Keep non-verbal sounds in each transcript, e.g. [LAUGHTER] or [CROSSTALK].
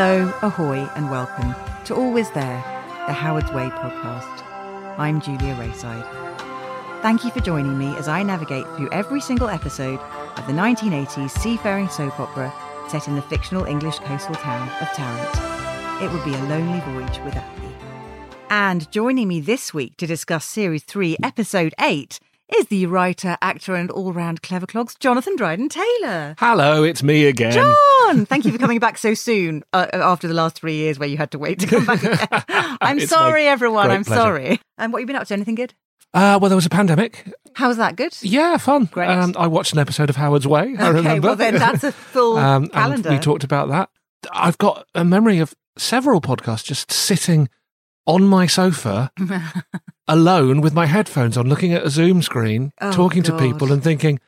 Hello, ahoy, and welcome to Always There, the Howard's Way podcast. I'm Julia Raeside. Thank you for joining me as I navigate through every single episode of the 1980s seafaring soap opera set in the fictional English coastal town of Tarrant. It would be a lonely voyage without me. And joining me this week to discuss Series 3, Episode 8, is the writer, actor, and all round clever clogs, Jonathan Dryden Taylor. Hello, it's me again. Jon, [LAUGHS] thank you for coming back so soon uh, after the last three years where you had to wait to come back. [LAUGHS] I'm It's sorry, everyone. I'm pleasure. sorry. And what have you been up to? Anything good? Uh, well, there was a pandemic. How was that? Good? Yeah, fun. Great. Um, I watched an episode of Howard's Way. I Okay, remember. well then that's a full [LAUGHS] um, and calendar. we talked about that. I've got a memory of several podcasts just sitting on my sofa alone with my headphones on, looking at a Zoom screen, Oh, talking God. to people and thinking,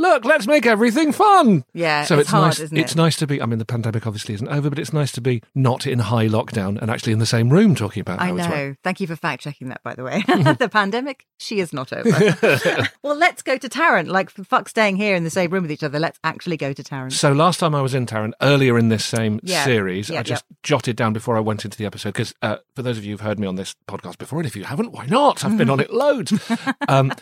look, let's make everything fun. yeah, so it's, it's, hard, nice. isn't It's nice to be. I mean, the pandemic obviously isn't over, but it's nice to be not in high lockdown and actually in the same room talking about it. I know. Thank you for fact checking that, by the way. [LAUGHS] [LAUGHS] the pandemic, she is not over. [LAUGHS] well, let's go to Tarrant. Like, for fuck staying here in the same room with each other. Let's actually go to Tarrant. So last time I was in Tarrant, earlier in this same Yeah. series, Yeah, I just jotted down before I went into the episode because uh, for those of you who've heard me on this podcast before, and if you haven't, why not? I've been on it loads. um,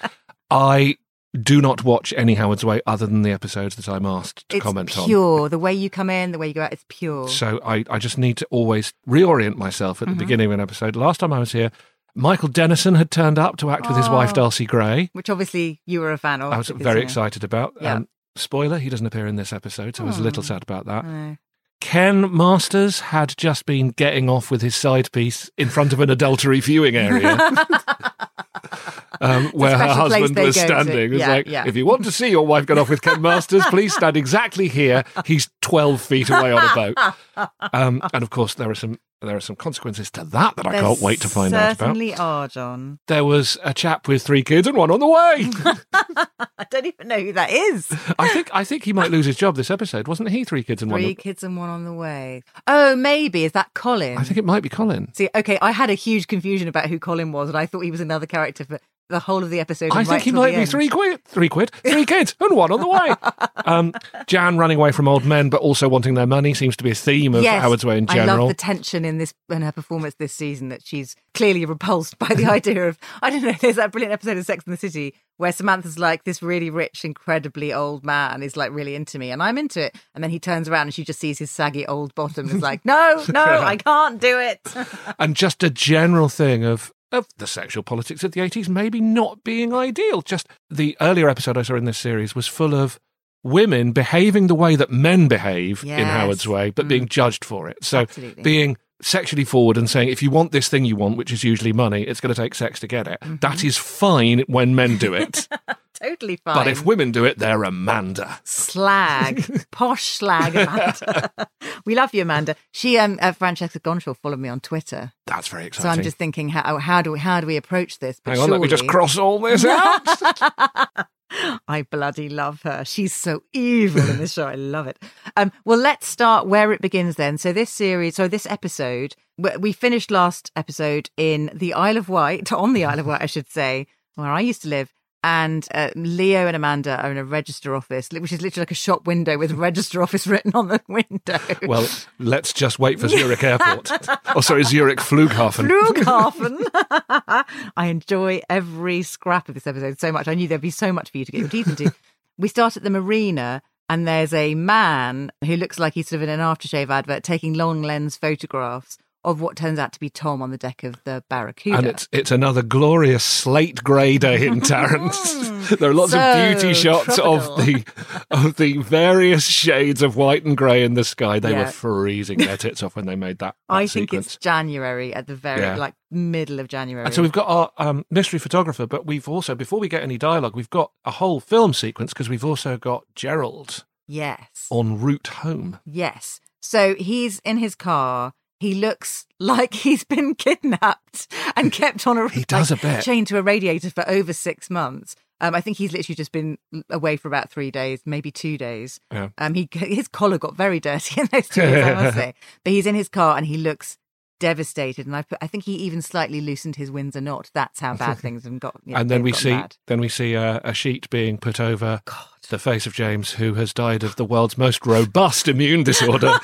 I do not watch any Howard's Way other than the episodes that I'm asked to it's comment on. pure. The way you come in, the way you go out, it's pure. So I, I just need to always reorient myself at the Mhm. beginning of an episode. Last time I was here, Michael Denison had turned up to act with his wife Oh. Dulcie Gray. Which obviously you were a fan of. I was very excited about. Yeah. Um, spoiler, he doesn't appear in this episode, so I was a little Oh. sad about that. Know. Ken Masters had just been getting off with his side piece in front of an adultery viewing area [LAUGHS] [LAUGHS] um, where her husband was standing. It was Yeah, like, yeah. if you want to see your wife get off with Ken Masters, please stand exactly here. He's 12 feet away on a boat. [LAUGHS] Um, and of course, there are some. There are some consequences to that that I There can't wait to find out about. Certainly are, Jon. There was a chap with three kids and one on the way. [LAUGHS] I don't even know who that is. I think I think he might lose his job this episode. Wasn't he three kids and one? Three kids and one on the way. Oh, maybe. Is that Colin? I think it might be Colin. See, okay, I had a huge confusion about who Colin was, and I thought he was another character for the whole of the episode. I and think right he might be end. three quid, three quid, three [LAUGHS] kids, and one on the way. Um, Jan running away from old men, but also wanting their money seems to be a theme of Yes, Howard's Way in general. I love the tension in this in her performance this season that she's clearly repulsed by the [LAUGHS] idea of I don't know. There's that brilliant episode of Sex and the City where Samantha's like this really rich, incredibly old man is like really into me, and I'm into it. And then he turns around and she just sees his saggy old bottom and is like, no, no, [LAUGHS] I can't do it. and just a general thing of of the sexual politics of the 80s maybe not being ideal. Just the earlier episode I saw in this series was full of women behaving the way that men behave in Howard's Way, but being mm. judged for it. So Absolutely. being sexually forward and saying, if you want this thing you want, which is usually money, it's going to take sex to get it. That mm-hmm. is fine when men do it. [LAUGHS] totally fine. but if women do it, they're Amanda. slag, [LAUGHS] posh slag, Amanda. [LAUGHS] we love you, Amanda. She, um, uh, Francesca Gonshaw, followed me on Twitter, That's very exciting. so. I'm just thinking, how how do we how do we approach this? But Hang on, let me just cross all this out. [LAUGHS] I bloody love her. She's so evil in this show. I love it. Um, well, let's start where it begins then. So this series, so this episode, we we finished last episode in the Isle of Wight, on the Isle of Wight, I should say, where I used to live. And uh, Leo and Amanda are in a register office, which is literally like a shop window with register office [LAUGHS] written on the window. Well, let's just wait for Zurich Airport. [LAUGHS] oh, sorry, Zurich Flughafen. Flughafen. [LAUGHS] I enjoy every scrap of this episode so much. I knew there'd be so much for you to get your teeth into. we start at the marina, and there's a man who looks like he's sort of in an aftershave advert taking long lens photographs of what turns out to be Tom on the deck of the Barracuda. And it's it's another glorious slate grey day in [LAUGHS] Tarrant. there are lots So of beauty shots tropical. of the of the various shades of white and grey in the sky. They Yeah. were freezing their tits off when they made that. that I think sequence. it's January at the very Yeah. like middle of January. And so we've got our um, mystery photographer, but we've also, before we get any dialogue, we've got a whole film sequence because we've also got Gerald yes, en route home. yes. So he's in his car. He looks like [LAUGHS] he's been kidnapped and kept on a He does like, a bit. chained to a radiator for over six months. Um, I think he's literally just been away for about three days, maybe two days. Yeah. Um, he his collar got very dirty [LAUGHS] in those two days, I must say. [LAUGHS] But he's in his car and he looks devastated. And I, put, I think he even slightly loosened his Windsor knot. That's how bad things have got. you know, and then we see bad. then we see a, a sheet being put over the face of James, who has died of the world's most robust immune disorder.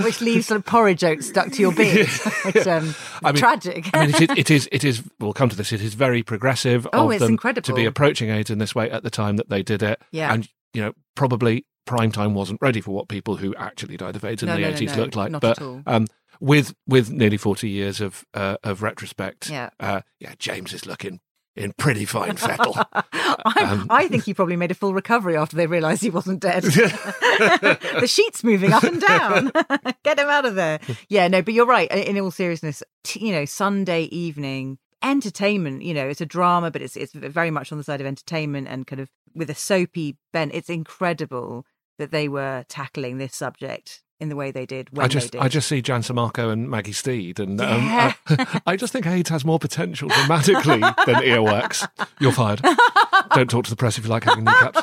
Which leaves sort of porridge oats stuck to your beard, [LAUGHS] which [LAUGHS] um, I mean- tragic. I mean, it is, it is, [LAUGHS] it is. We'll come to this. It is very progressive Oh, of it's them incredible. to be approaching AIDS in this way at the time that they did it. Yeah. and you know, probably prime time wasn't ready for what people who actually died of AIDS in No, the no, no, eighties no, looked like. not but at all. um, with with nearly forty years of uh, of retrospect, Yeah. uh, yeah, James is looking in pretty fine fettle. [LAUGHS] I, Um, I think he probably made a full recovery after they realised he wasn't dead. [LAUGHS] the sheet's moving up and down. [LAUGHS] Get him out of there. Yeah, no, but you're right. In all seriousness, t- you know, Sunday evening entertainment. You know, it's a drama, but it's it's very much on the side of entertainment and kind of with a soapy bent. It's incredible that they were tackling this subject in the way they did when I just they did. I just see Jan Samarco and Maggie Steed, and um, I, [LAUGHS] I just think AIDS has more potential dramatically [LAUGHS] than earwax. You're fired. Don't talk to the press if you like having kneecaps.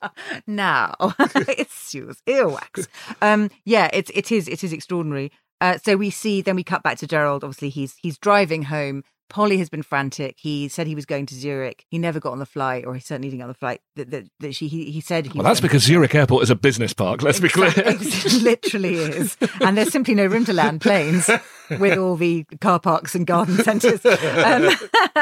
[LAUGHS] now it's yours earwax um yeah it's it is it is extraordinary uh so we see then we cut back to gerald obviously he's he's driving home polly has been frantic he said he was going to zurich he never got on the flight or he certainly didn't get on the flight that, that, that she he, he said he Well, that's because Zurich Airport is a business park. Let's be clear. it [LAUGHS] literally is. And there's simply no room to land planes with all the car parks and garden centres. Um,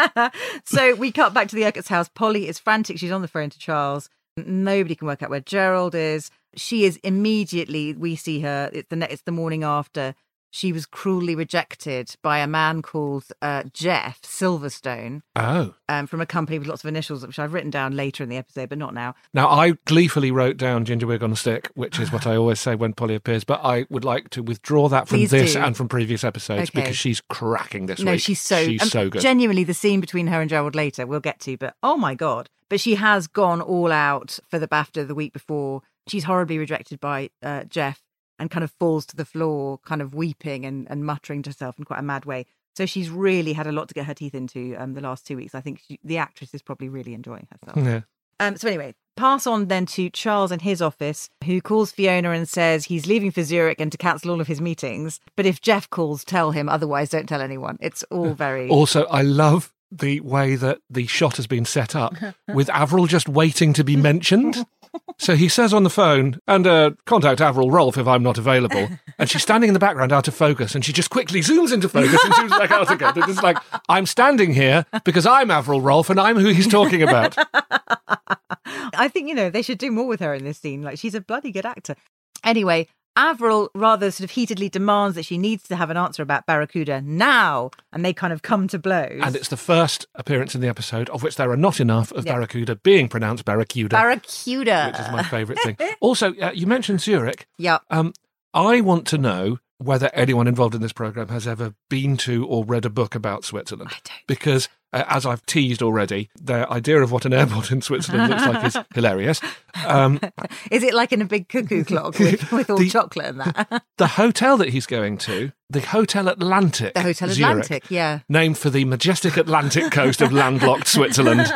[LAUGHS] so we cut back to the Urquhart's house. Polly is frantic. She's on the phone to Charles. Nobody can work out where Gerald is. She is immediately, we see her, it's the, ne- it's the morning after. She was cruelly rejected by a man called uh, Jeff Silverstone Oh. um, from a company with lots of initials, which I've written down later in the episode, but not now. Now, I gleefully wrote down Ginger Wig on a Stick, which is what I always say when Polly appears, but I would like to withdraw that from Please this do. and from previous episodes Okay. because she's cracking this No, week. she's so she's um, so good. Genuinely, the scene between her and Gerald later we'll get to, but oh my god! But she has gone all out for the BAFTA the week before. She's horribly rejected by uh, Jeff and kind of falls to the floor, kind of weeping and, and muttering to herself in quite a mad way. So she's really had a lot to get her teeth into um, the last two weeks. I think she, the actress is probably really enjoying herself. yeah. Um, so anyway, pass on then to Charles in his office, who calls Fiona and says he's leaving for Zurich and to cancel all of his meetings. But if Jeff calls, tell him. Otherwise, don't tell anyone. It's all very. Also, I love the way that the shot has been set up [LAUGHS] with Avril just waiting to be mentioned. [LAUGHS] So he says on the phone, and uh, contact Avril Rolfe if I'm not available. And she's standing in the background out of focus, and she just quickly zooms into focus and zooms back out again. It's like, I'm standing here because I'm Avril Rolfe and I'm who he's talking about. [LAUGHS] I think, you know, they should do more with her in this scene. Like, she's a bloody good actor. Anyway, Avril rather sort of heatedly demands that she needs to have an answer about Barracuda now. And they kind of come to blows. And it's the first appearance in the episode, of which there are not enough, of Yeah. Barracuda being pronounced Barracuda, Barracuda. which is my favourite thing. [LAUGHS] Also, uh, you mentioned Zurich. Yeah. Um, I want to know whether anyone involved in this program has ever been to or read a book about Switzerland. I don't. Because, uh, as I've teased already, their idea of what an airport in Switzerland looks like is [LAUGHS] hilarious. Um, Is it like in a big cuckoo clock with, [LAUGHS] with all The- chocolate and that? [LAUGHS] the hotel that he's going to, the Hotel Atlantic, the Hotel Zurich, Atlantic, yeah. named for the majestic Atlantic coast of landlocked Switzerland.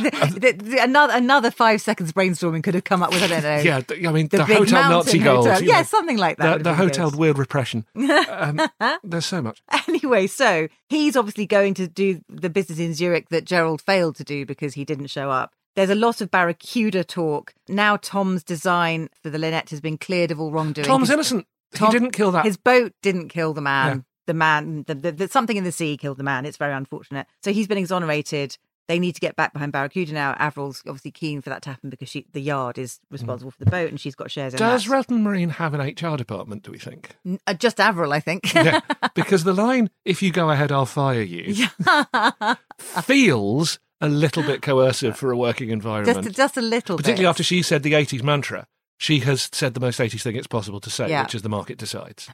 The- the- another another five seconds brainstorming could have come up with I don't know. Yeah, I mean, the, The, Hotel Nazi gold. hotel. Yeah, know, something like that. the, the hotel good. weird repression. Um, there's so much. Anyway, so he's obviously going to do the business in Zurich that Gerald failed to do because he didn't show up. There's a lot of Barracuda talk. Now Tom's design for the Lynette has been cleared of all wrongdoing. Tom's innocent. Tom- he didn't kill that. His boat didn't kill the man. Yeah. The man, the, the, the, something in the sea killed the man. It's very unfortunate. So he's been exonerated. They need to get back behind Barracuda now. Avril's obviously keen for that to happen because she, the yard is responsible for the boat and she's got shares in Does that. Relton Marine have an HR department, do we think? N- uh, just Avril, I think. yeah, [LAUGHS] because the line, if you go ahead, I'll fire you, [LAUGHS] feels a little bit coercive for a working environment. just, just a little Particularly bit. after she said the 80s mantra. She has said the most 80s thing it's possible to say, Yeah. which is the market decides.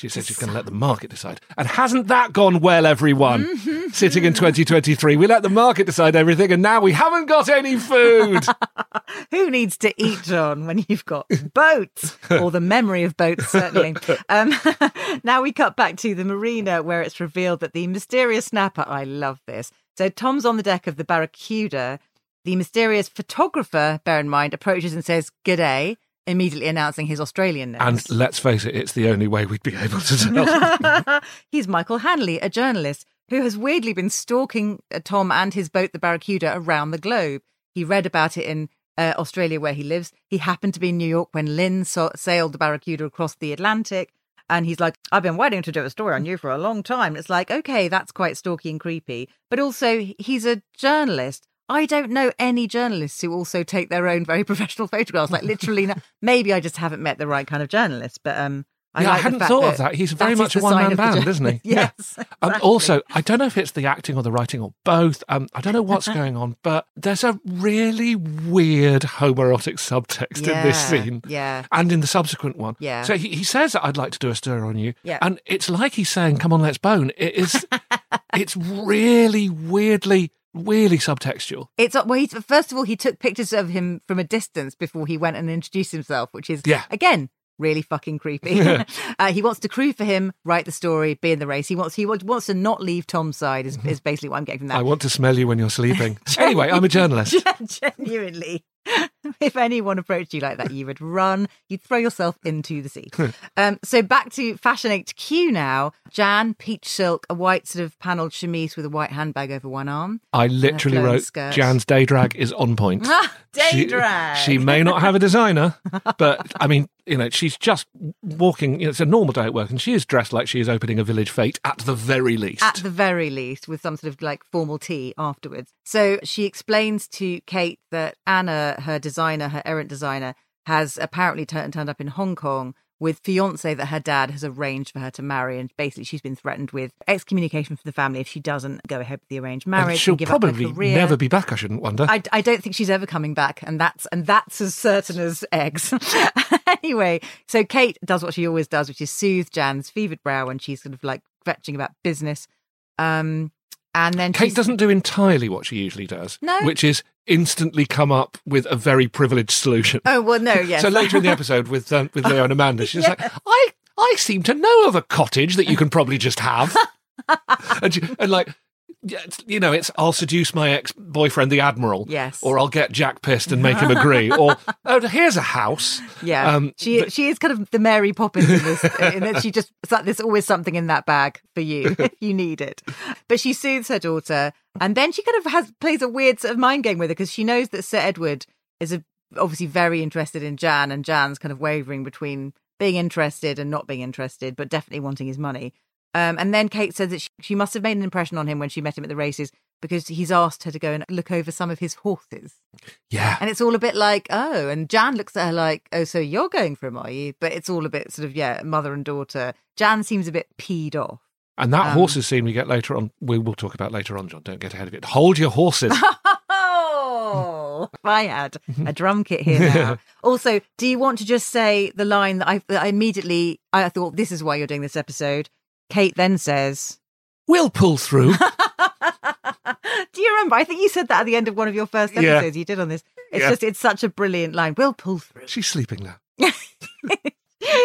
She said she's going to let the market decide. And hasn't that gone well, everyone? Mm-hmm. Sitting in 2023, we let the market decide everything, and now we haven't got any food. [LAUGHS] Who needs to eat, Jon, when you've got boats or the memory of boats, certainly? [LAUGHS] Um, [LAUGHS] now we cut back to the marina where it's revealed that the mysterious snapper, I love this. So Tom's on the deck of the Barracuda. The mysterious photographer, bear in mind, approaches and says, G'day, immediately announcing his Australian name. and let's face it, it's the only way we'd be able to tell. [LAUGHS] He's Michael Hanley, a journalist who has weirdly been stalking uh, Tom and his boat, the Barracuda, around the globe. He read about it in uh, Australia, where he lives. He happened to be in New York when Lynn sa- sailed the Barracuda across the Atlantic. And he's like, I've been waiting to do a story on you for a long time. It's like, okay, that's quite stalky and creepy. But also, he's a journalist. I don't know any journalists who also take their own very [LAUGHS] professional photographs. Like literally, no, maybe I just haven't met the right kind of journalist. But um, I, yeah, like the hadn't thought of that. He's very that much a one man band, isn't he? [LAUGHS] Yes. Um, exactly. also, I don't know if it's the acting or the writing or both. Um, I don't know what's going on, but there's a really weird homoerotic subtext in this scene. yeah. And in the subsequent one. Yeah. So he, he says, I'd like to do a stir on you. Yeah. And it's like he's saying, come on, let's bone. It is, [LAUGHS] it's really weirdly, weirdly subtextual. It's well. He, first of all, he took pictures of him from a distance before he went and introduced himself, which is Yeah. again really fucking creepy. [LAUGHS] [LAUGHS] uh, he wants to crew for him, write the story, be in the race. He wants he wants to not leave Tom's side. Is, is basically what I'm getting from that. I want to smell you when you're sleeping. [LAUGHS] anyway, I'm a journalist. Genuinely, [LAUGHS] if anyone approached you like that, you would run. You'd throw yourself into the sea. [LAUGHS] um, so back to Fashion HQ now. Jan, peach silk, a white sort of panelled chemise with a white handbag over one arm. I literally wrote skirt. Jan's day drag is on point. [LAUGHS] Ah, day She- drag. She may not have a designer, but I mean, you know, she's just walking. You know, it's a normal day at work, and she is dressed like she is opening a village fete at the very least. at the very least, with some sort of like formal tea afterwards. So she explains to Kate that Anna, her designer, her errant designer, has apparently turned turned up in Hong Kong with fiance that her dad has arranged for her to marry, and basically she's been threatened with excommunication from the family if she doesn't go ahead with the arranged And marriage. she'll and give up her probably never be back. I shouldn't wonder. I, I don't think she's ever coming back, and that's and that's as certain as eggs. [LAUGHS] anyway, so Kate does what she always does, which is soothe Jan's fevered brow when she's sort of like fetching about business. Um, and then Kate doesn't do entirely what she usually does, No. which is instantly come up with a very privileged solution. Oh well, no, yes. So later in the episode with um, with [LAUGHS] Leo and Amanda, she's like, "I I seem to know of a cottage that you can probably just have," [LAUGHS] and, she- and like, yeah, you know, it's I'll seduce my ex boyfriend, the admiral, Yes. or I'll get Jack pissed and make him agree, [LAUGHS] or oh, here's a house, yeah, um, she but- she is kind of the Mary Poppins in this. in that she just there's always something in that bag for you if [LAUGHS] [LAUGHS] you need it. But she soothes her daughter, and then she kind of has plays a weird sort of mind game with her because she knows that Sir Edward is a, obviously very interested in Jan, and Jan's kind of wavering between being interested and not being interested, but definitely wanting his money. Um, and then Kate says that she, she must have made an impression on him when she met him at the races because he's asked her to go and look over some of his horses. yeah, And it's all a bit like, oh, and Jan looks at her like, oh, so you're going for him, are you? But it's all a bit sort of, yeah, mother and daughter. Jan seems a bit peed off. and that um, horses scene we get later on, we will talk about later on. Jon, don't get ahead of it. Hold your horses. Oh, [LAUGHS] if I had a drum kit here now. [LAUGHS] Also, do you want to just say the line that I, that I immediately, I thought, this is why you're doing this episode. Kate then says, we'll pull through. [LAUGHS] do you remember? I think you said that at the end of one of your first Yeah. episodes you did on this. It's Yeah. just, it's such a brilliant line. We'll pull through. She's sleeping now. [LAUGHS]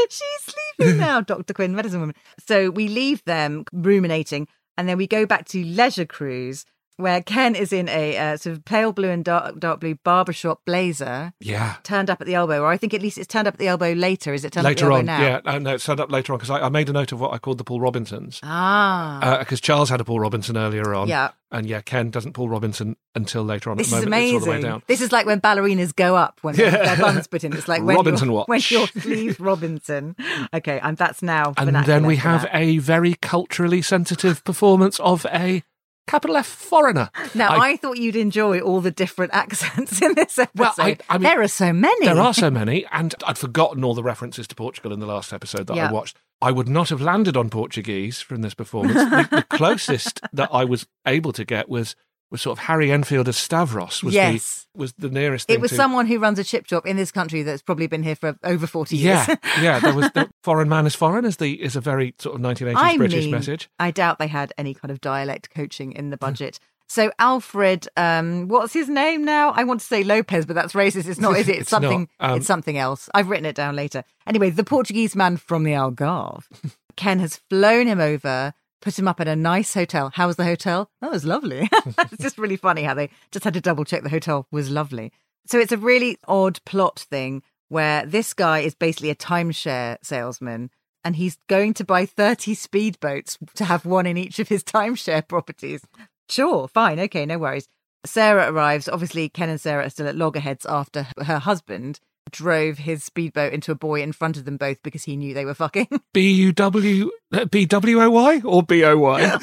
She's sleeping now, [LAUGHS] Dr. Quinn, medicine woman. So we leave them ruminating and then we go back to Leisure Cruise. Where Ken is in a uh, sort of pale blue and dark, dark blue barbershop blazer Yeah. turned up at the elbow, or I think at least it's turned up at the elbow later. Is it turned Later up on, at the elbow now? yeah, uh, no, it's turned up later on because I, I made a note of what I called the Paul Robinsons Ah, because Charles had a Paul Robinson earlier on, yeah. and yeah, Ken doesn't Paul Robinson until later on. This at is moment, amazing. It's all the way down. This is like when ballerinas go up when their- their buns put in. It's like when Robinson your, watch. when your sleeves Robinson. Okay, and that's now. And then we have that. a very culturally sensitive performance of a capital F foreigner. Now I- I, thought you'd enjoy all the different [LAUGHS] accents in this episode. Well, I- I mean, there are so many. There are so [LAUGHS] many, and I'd forgotten all the references to Portugal in the last episode that Yeah. I watched. I would not have landed on Portuguese from this performance. the, the [LAUGHS] closest that I was able to get was was sort of Harry Enfield as Stavros. Was Yes. the was the nearest. Thing It was to, someone who runs a chip shop in this country that's probably been here for over forty years. Yeah, [LAUGHS] yeah. There was the foreign man is foreign is the is a very sort of 1980s I British mean, message. I doubt they had any kind of dialect coaching in the budget. So Alfred, um, what's his name now? I want to say Lopez, but that's racist. It's not, is it? [LAUGHS] It's, It's something. Um, it's something else. I've written it down later. Anyway, the Portuguese man from the Algarve. [LAUGHS] Ken has flown him over, put him up at a nice hotel. How was the hotel? Oh, it was lovely. [LAUGHS] it's just really funny how they just had to double check the hotel was lovely. So it's a really odd plot thing where this guy is basically a timeshare salesman and he's going to buy 30 speedboats to have one in each of his [LAUGHS] timeshare properties. Sure, fine, okay, no worries. Sarah arrives. Obviously, Ken and Sarah are still at loggerheads after her husband drove his speedboat into a boy in front of them both because he knew they were fucking. [LAUGHS] B U W B W O Y or B O Y. [LAUGHS]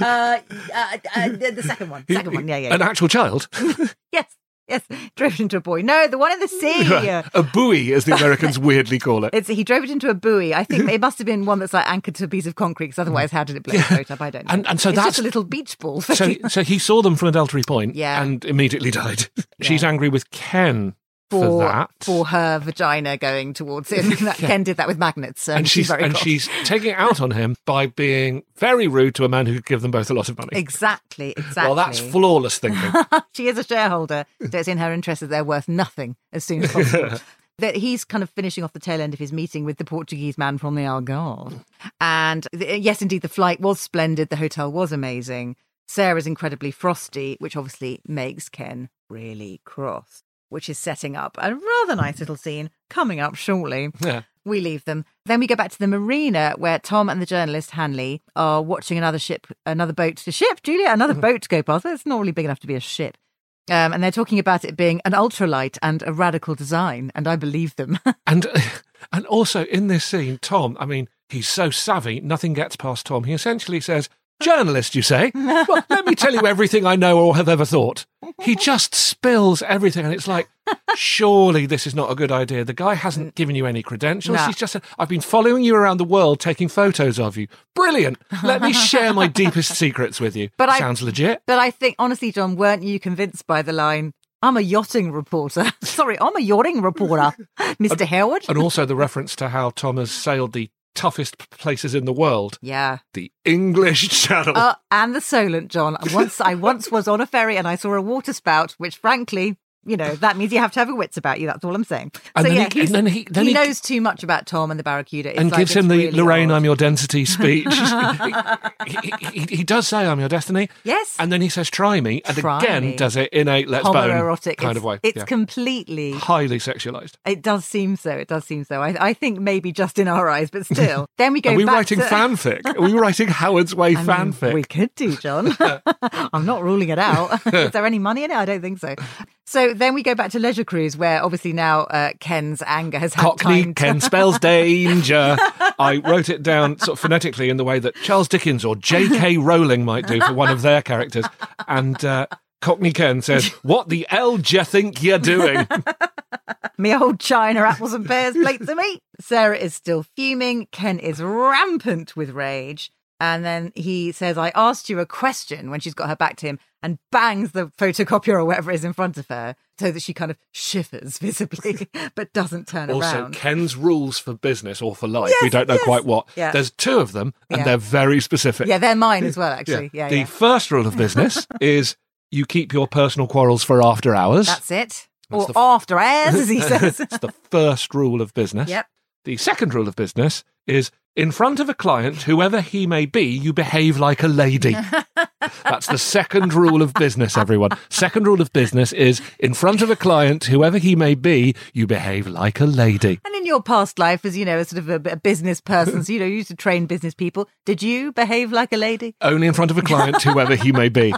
uh, uh, uh, the the second one. Second one, yeah, yeah. An actual child. [LAUGHS] Yes, yes. Drove it into a buoy. No, the one in the sea. a buoy, as the Americans weirdly call it. It's he drove it into a buoy. I think it must have been one that's like anchored to a piece of concrete. Because otherwise, how did it blow the boat up? I don't know. And- and so it's that's- just a little beach ball. So, so he saw them from Adultery Point Yeah. and immediately died. She's angry with Ken for, for that. for her vagina going towards him. [LAUGHS] That- Ken did that with magnets, and, and she's very and she's taking it out on him by being very rude to a man who could give them both a lot of money. exactly exactly. Well, that's flawless thinking. [LAUGHS] she is a shareholder, so it's in her interest that they're worth nothing as soon as [LAUGHS] possible. that he's kind of finishing off the tail end of his meeting with the Portuguese man from the Algarve. And th- yes, indeed, the flight was splendid. The hotel was amazing. Sarah's incredibly frosty, which obviously makes Ken really cross, which is setting up a rather nice little scene coming up shortly. Yeah. We leave them. Then we go back to the marina where Tom and the journalist Hanley are watching another ship, another boat to ship, Julia, another boat to go past. It's not really big enough to be a ship. Um, and they're talking about it being an ultralight and a radical design, and I believe them. [LAUGHS] And [LAUGHS] and also in this scene, Tom, I mean, he's so savvy, nothing gets past Tom. He essentially says, Journalist, you say? Well, let me tell you everything I know or have ever thought. He just spills everything, and it's like, surely this is not a good idea. The guy hasn't given you any credentials. No. He's just said, I've been following you around the world taking photos of you. Brilliant. Let me share my deepest secrets with you. But I- Sounds legit. but I think, honestly, Jon, weren't you convinced by the line, I'm a yachting reporter? [LAUGHS] Sorry, I'm a yachting reporter, [LAUGHS] Mr. Howard? And also the reference to how Thomas sailed the toughest places in the world, Yeah. the English [LAUGHS] Channel. Uh, and the Solent, Jon. Once I once was on a ferry and I saw a water spout, which frankly, you know, that means you have to have your wits about you. That's all I'm saying. And so then yeah, he- then he- then he- knows too much about Tom and the Barracuda. It's and like, gives him the really Lorraine, odd. I'm your density [LAUGHS] speech. he, he, he, he does say, I'm your destiny. Yes. And then he says, try me. And Try again, me. does it in a let's bone kind it's, of way. It's Yeah. completely. Highly sexualized. It does seem so. It does seem so. I, I think maybe just in our eyes, but still. [LAUGHS] Then we go. Are we writing to, fanfic? Are we writing Howard's Way [LAUGHS] I mean, fanfic? we could do, Jon. I'm not ruling it out. Is there any money in it? I don't think so. So then we go back to Leisure Cruise, where obviously now uh, Ken's anger has had Cockney time to- Ken [LAUGHS] spells danger. I wrote it down sort of phonetically in the way that Charles Dickens or J.K. Rowling might do for one of their characters. And uh, Cockney Ken says, What the hell do you think you're doing? [LAUGHS] me old china apples and pears plates of meat. Sarah is still fuming. Ken is rampant with rage. And then he says, I asked you a question when she's got her back to him and bangs the photocopier or whatever is in front of her so that she kind of shivers [LAUGHS] visibly but doesn't turn Also, around. Also, Ken's rules for business or for life, Yes, we don't know yes. quite what. Yeah. There's two of them, and Yeah. they're very specific. Yeah, they're mine as well, actually. Yeah, the yeah. first rule of business [LAUGHS] is you keep your personal quarrels for after hours. That's it. That's or f- after hours, as he [LAUGHS] says. it's the first rule of business. yep. The second rule of business is In front of a client, whoever he may be, you behave like a lady. [LAUGHS] That's the second rule of business, everyone. Second rule of business is in front of a client, whoever he may be, you behave like a lady. And in your past life, as you know, as sort of a, a business person, so you know, you used to train business people. Did you behave like a lady? Only in front of a client, whoever he may be.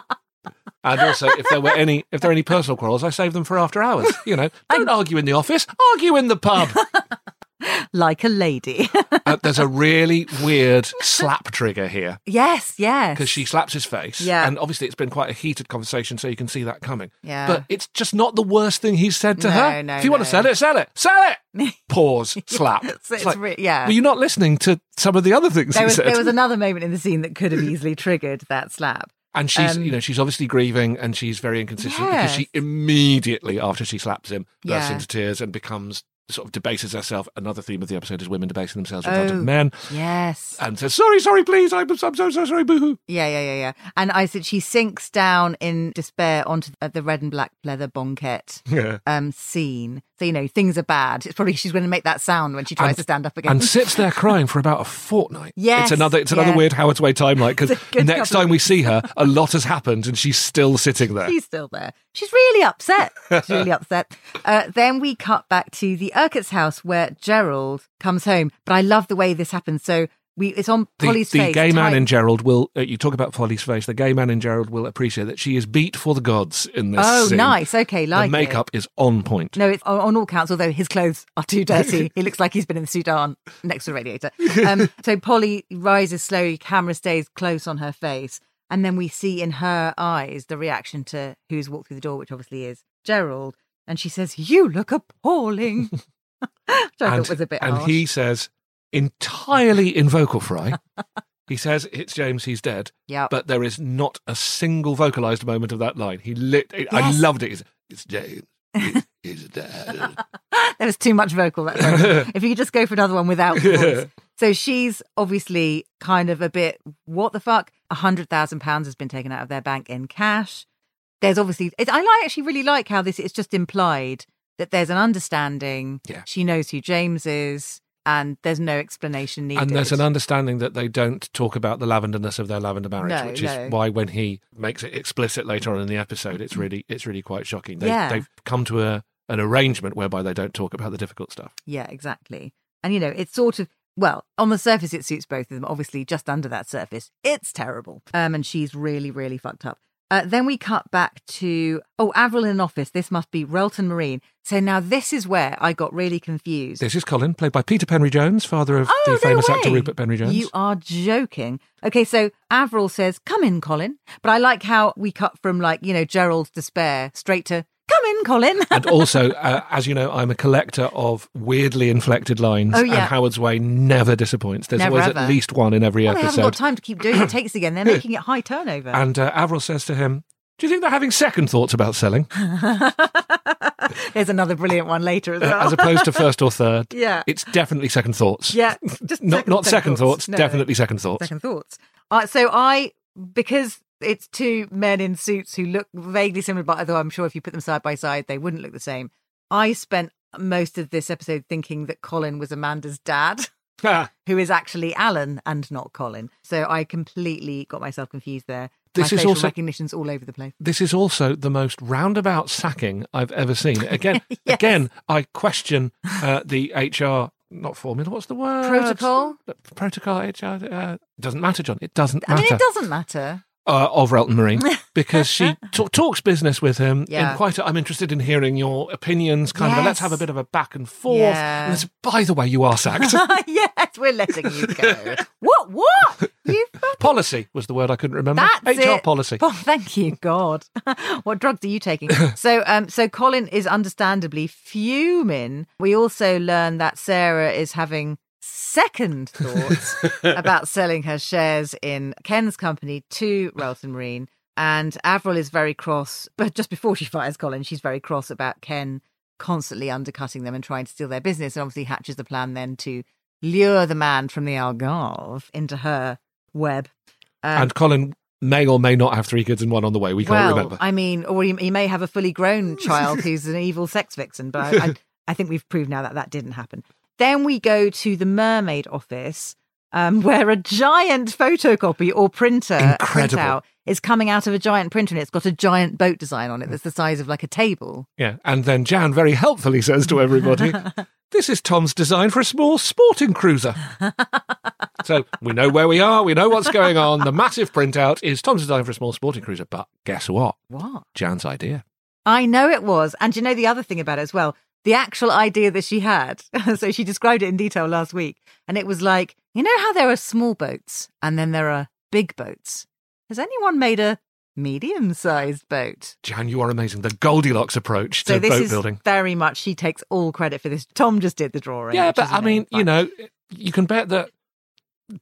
And also, if there were any, if there are any personal quarrels, I save them for after hours. You know, [LAUGHS] don't argue in the office, argue in the pub. [LAUGHS] [LAUGHS] Like a lady. Uh, there's a really weird [LAUGHS] slap trigger here yes, yes. because she slaps his face. Yeah. And obviously, it's been quite a heated conversation, so you can see that coming. Yeah. But it's just not the worst thing he's said to No, her. no, if you want to sell it, sell it, sell it. [LAUGHS] Pause. Slap. It's- it's re- yeah. Were you not listening to some of the other things there he was, said? there was another moment in the scene that could have easily triggered that slap. And she's, Um, you know, she's obviously grieving and she's very inconsistent because she immediately, after she slaps him, bursts Yeah. into tears and becomes sort of debases herself. Another theme of the episode is women debasing themselves in front Oh. of men Yes. and says, "Sorry, sorry, please, I'm, I'm so so sorry, boohoo." Yeah, yeah, yeah, yeah. And I said she sinks down in despair onto the, the red and black leather bonquette [LAUGHS] Yeah. um, scene. So, you know, things are bad. It's probably she's going to make that sound when she tries And- to stand up again. and sits there crying for about a fortnight. [LAUGHS] Yes, it's another it's another yeah. weird Howard's Way timeline because [LAUGHS] next time we see her, a lot has happened and she's still sitting there. She's still there. She's really upset. She's really [LAUGHS] upset. Uh, then we cut back to the Urquhart's house where Gerald comes home. But I love the way this happens. So we it's on Polly's the face. The gay man in Gerald will. Uh, you talk about Polly's face. The gay man in Gerald will appreciate that she is beat for the gods in this. Oh, scene. nice. Okay, like the makeup is on point. No, it's on, on all counts, although his clothes are too dirty. [LAUGHS] he looks like he's been in the Sudan next to the radiator. Um, [LAUGHS] so Polly rises slowly, camera stays close on her face. And then we see in her eyes the reaction to who's walked through the door, which obviously is Gerald. And she says, You look appalling. [LAUGHS] which I and thought was a bit and harsh. he says entirely in vocal fry. [LAUGHS] he says it's James. He's dead. Yep. But there is not a single vocalized moment of that line. He lit. I Yes. loved it. It's, it's James. He's, dead. [LAUGHS] there was too much vocal that time. [LAUGHS] if you could just go for another one without voice. So she's obviously kind of a bit, what the fuck? A hundred thousand pounds has been taken out of their bank in cash. There's obviously, it, I like, actually really like how this, it's just implied that there's an understanding. Yeah. She knows who James is and there's no explanation needed. And there's an understanding that they don't talk about the lavenderness of their lavender marriage, No, which no. is why when he makes it explicit later on in the episode, it's really it's really quite shocking. They, Yeah. They've come to a an arrangement whereby they don't talk about the difficult stuff. Yeah, exactly. And you know, it's sort of well, on the surface it suits both of them. Obviously, just under that surface, it's terrible. Um, and she's really, really fucked up. Uh, then we cut back to oh, Avril in an office. This must be Relton Marine. So now this is where I got really confused. This is Colin, played by Peter Penry Jones, father of Oh, the no famous actor. Rupert Penry Jones. You are joking. Okay, so Avril says, "Come in, Colin." But I like how we cut from like you know Gerald's despair straight to "Come in, Colin." and also, uh, as you know, I'm a collector of weirdly inflected lines. Oh, yeah. And Howard's Way never disappoints. There's Never, always ever. at least one in every well, they haven't got time to keep doing it. Takes again. They're [LAUGHS] making it high turnover. And uh, Avril says to him, Do you think they're having second thoughts about selling? [LAUGHS] There's another brilliant one later as well. as opposed to first or third. [LAUGHS] Yeah. It's definitely second thoughts. Yeah, just Not second- not second thoughts, No, definitely second thoughts. second thoughts. Uh, so I, because it's two men in suits who look vaguely similar, but although I'm sure if you put them side by side, they wouldn't look the same. I spent most of this episode thinking that Colin was Amanda's dad, [LAUGHS] who is actually Alan and not Colin. So I completely got myself confused there. This My is also- recognition's all over the place. this is also the most roundabout sacking I've ever seen. [LAUGHS] Again, Yes. again, I question uh, the HR not formula. What's the word? Protocol? Protocol. HR. Uh, doesn't matter, Jon. It doesn't I matter. mean, it doesn't matter. Uh, of Relton Marine [LAUGHS] because she t- talks business with him Yeah. in quite a, I'm interested in hearing your opinions kind of a, let's have a bit of a back and forth Yeah. and by the way you are sacked [LAUGHS] yes, we're letting you go. [LAUGHS] what? What? You policy was the word I couldn't remember That's HR it. policy Oh, thank you, God. what drugs are you taking? so, um, so Colin is understandably fuming. We also learn that Sarah is having second thoughts [LAUGHS] about selling her shares in Ken's company to Relton Marine. And Avril is very cross, but just before she fires Colin, she's very cross about Ken constantly undercutting them and trying to steal their business. And obviously hatches the plan then to lure the man from the Algarve into her web. Um, and Colin may or may not have three kids and one on the way we can't well, remember I mean, or he, he may have a fully grown child [LAUGHS] who's an evil sex vixen, but I, I, I think we've proved now that that didn't happen. Then we go to the mermaid office, um, [LAUGHS] where a giant photocopy or printer Incredible. printout is coming out of a giant printer and it's got a giant boat design on it that's the size of like a table. Yeah. And then Jan very helpfully says to everybody, [LAUGHS] This is Tom's design for a small sporting cruiser. so we know where we are. We know what's going on. The massive printout is Tom's design for a small sporting cruiser. But guess what? What? Jan's idea. I know it was. And you know the other thing about it as well? The actual idea that she had. [LAUGHS] so she described it in detail last week. And it was like, you know how there are small boats and then there are big boats? Has anyone made a medium sized boat? Jan, you are amazing. The Goldilocks approach to So this boat is building. very much she takes all credit for this. Tom just did the drawing. Yeah, but I mean, you know, you can bet that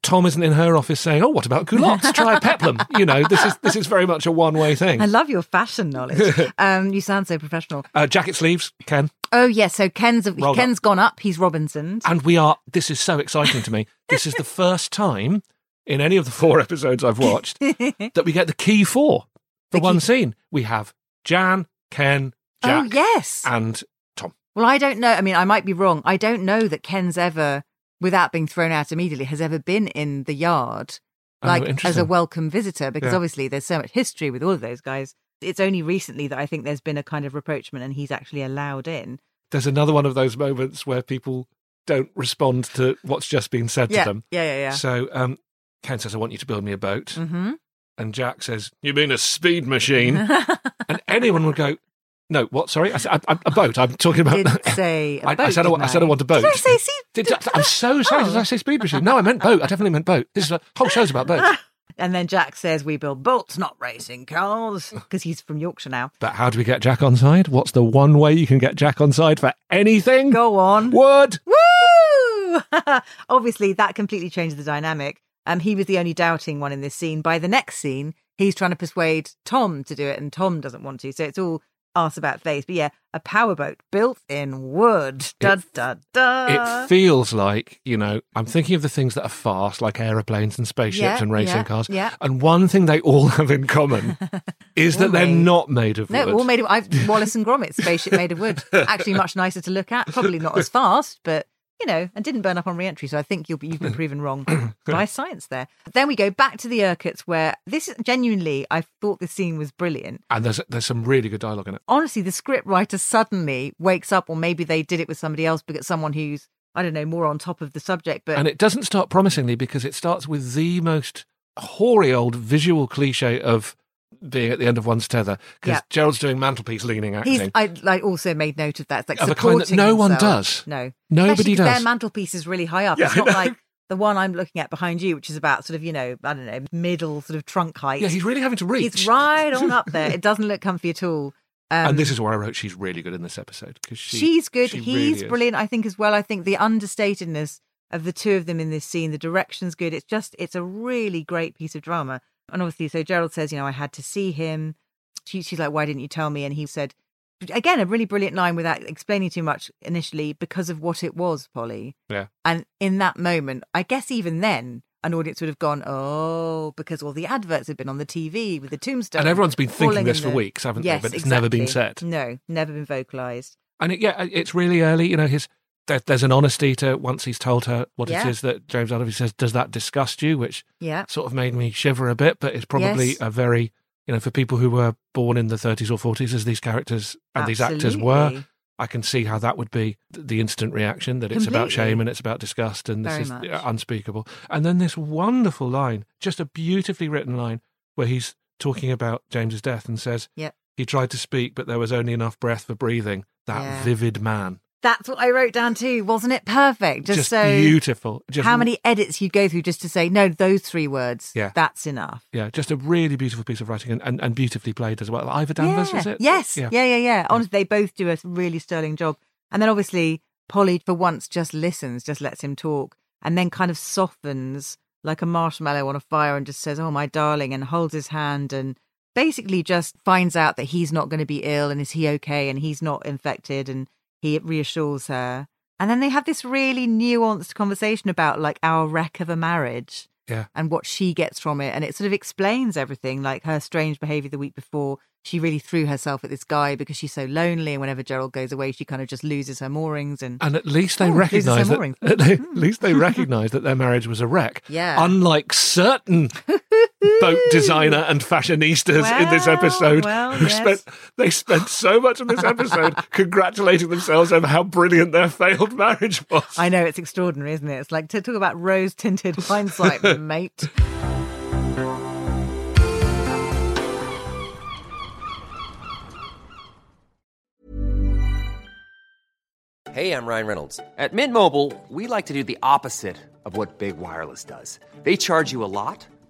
Tom isn't in her office saying, "Oh, what about culottes? Try a peplum." [LAUGHS] You know, this is this is very much a one way thing. I love your fashion knowledge. [LAUGHS] um, you sound so professional. Uh, jacket sleeves, Ken, Oh yes, so Ken's Rolled Ken's gone up. He's Robinson. and we are. This is so exciting to me. This is the first time in any of the four episodes I've watched [LAUGHS] that we get the key four for The one key- scene. We have Jan, Ken, Jack, oh yes. and Tom. Well, I don't know. I mean, I might be wrong. I don't know that Ken's ever, without being thrown out immediately, has ever been in the yard Oh, like as a welcome visitor because Yeah. obviously there's so much history with all of those guys. It's only recently that I think there's been a kind of rapprochement and he's actually allowed in. There's another one of those moments where people don't respond to what's just been said yeah, to them. yeah, yeah, yeah. So um, Ken says, "I want you to build me a boat," mm-hmm. and Jack says, "You mean a speed machine?" [LAUGHS] and anyone would go, "No, what? Sorry, I said a, a boat. I'm talking about." Did [LAUGHS] say a I, boat, I said I, I said I want a boat. Did I say see? Did- I'm so [LAUGHS] sorry. Did Oh. I say speed machine? No, I meant boat. I definitely meant boat. This is a whole show's about boats. [LAUGHS] And then Jack says we build boats, not racing cars, because he's from Yorkshire now. But how do we get Jack on side? What's the one way you can get Jack on side for anything? Go on. Wood. Woo! Obviously, that completely changed the dynamic. Um, he was the only doubting one in this scene. By the next scene, he's trying to persuade Tom to do it, and Tom doesn't want to. So it's all arse about face. But yeah, a powerboat built in wood. Da da da. It feels like, you know, I'm thinking of the things that are fast, like aeroplanes and spaceships Yeah, and racing yeah, cars. yeah. And one thing they all [LAUGHS] have in common [LAUGHS] is that they're made- not made of wood. no, all made of I've, [LAUGHS] Wallace and Gromit spaceship made of wood. Actually, much nicer to look at. Probably not as fast, but you know, and didn't burn up on re-entry. So I think you'll be, you've been [LAUGHS] proven wrong [COUGHS] by science there. Then we go back to the Urquharts, where this is genuinely, I thought this scene was brilliant. and there's there's some really good dialogue in it. honestly, the script writer suddenly wakes up, or maybe they did it with somebody else, but it's someone who's, I don't know, more on top of the subject. But And it doesn't start promisingly because it starts with the most hoary old visual cliche of being at the end of one's tether. Because Yeah. Gerald's doing mantelpiece leaning acting. he's, I like also made note of that. It's like Of a kind that supporting no one does. No, Nobody Especially does. Their mantelpiece is really high up. Yeah, it's not like the one I'm looking at behind you, which is about sort of, you know, I don't know, middle sort of trunk height. yeah, he's really having to reach. He's right on up there. It doesn't look comfy at all. Um, and this is where I wrote she's really good in this episode because she, she's good. she He's really brilliant, I think, as well. I think the understatedness of the two of them in this scene, the direction's good. It's just, it's a really great piece of drama. And obviously, so Gerald says, you know, I had to see him. She, she's like, why didn't you tell me? And he said, again, a really brilliant line without explaining too much initially because of what it was, Polly. Yeah. And in that moment, I guess even then, an audience would have gone, oh, because all the adverts have been on the TV with the tombstone. And everyone's been thinking this for the- weeks, haven't yes, they? But it's never been exactly. said. No, never been vocalized. And it, yeah, it's really early. You know, his there, there's an honesty to once he's told her what Yeah. it is that James Oliver says. Does that disgust you? Which Yeah. sort of made me shiver a bit. But it's probably Yes. a very you know for people who were born in the 30s or 40s as these characters and these actors were. I can see how that would be the instant reaction that it's about shame and it's about disgust and this Very is much. unspeakable. And then this wonderful line, just a beautifully written line, where he's talking about James's death and says, Yep. he tried to speak, but there was only enough breath for breathing. That Yeah. vivid man. That's what I wrote down too. Wasn't it perfect? Just, Just, so beautiful. Just, how many edits you'd go through just to say, no, those three words. Yeah. That's enough. Yeah, just a really beautiful piece of writing and, and, and beautifully played as well. Ivor Danvers, yeah. is it? Yes. Yeah. Yeah. yeah, yeah, Honestly, they both do a really sterling job. And then obviously Polly for once just listens, just lets him talk, and then kind of softens like a marshmallow on a fire and just says, "Oh my darling," and holds his hand and basically just finds out that he's not going to be ill and is he okay and he's not infected and he reassures her. And then they have this really nuanced conversation about like our wreck of a marriage Yeah. and what she gets from it. And it sort of explains everything, like her strange behavior the week before. she really threw herself at this guy because she's so lonely. And whenever Gerald goes away, she kind of just loses her moorings. And And at least they Oh, recognise that. [LAUGHS] At at least they recognise that their marriage was a wreck. [LAUGHS] Yeah. Unlike certain [LAUGHS] boat designer and fashionistas in this episode, well, who yes. spent they spent so much of this episode [LAUGHS] congratulating themselves over how brilliant their failed marriage was. I know it's extraordinary, isn't it? It's like to talk about rose tinted hindsight, [LAUGHS] mate. Hey, I'm Ryan Reynolds. At Mint Mobile, we like to do the opposite of what Big Wireless does. They charge you a lot,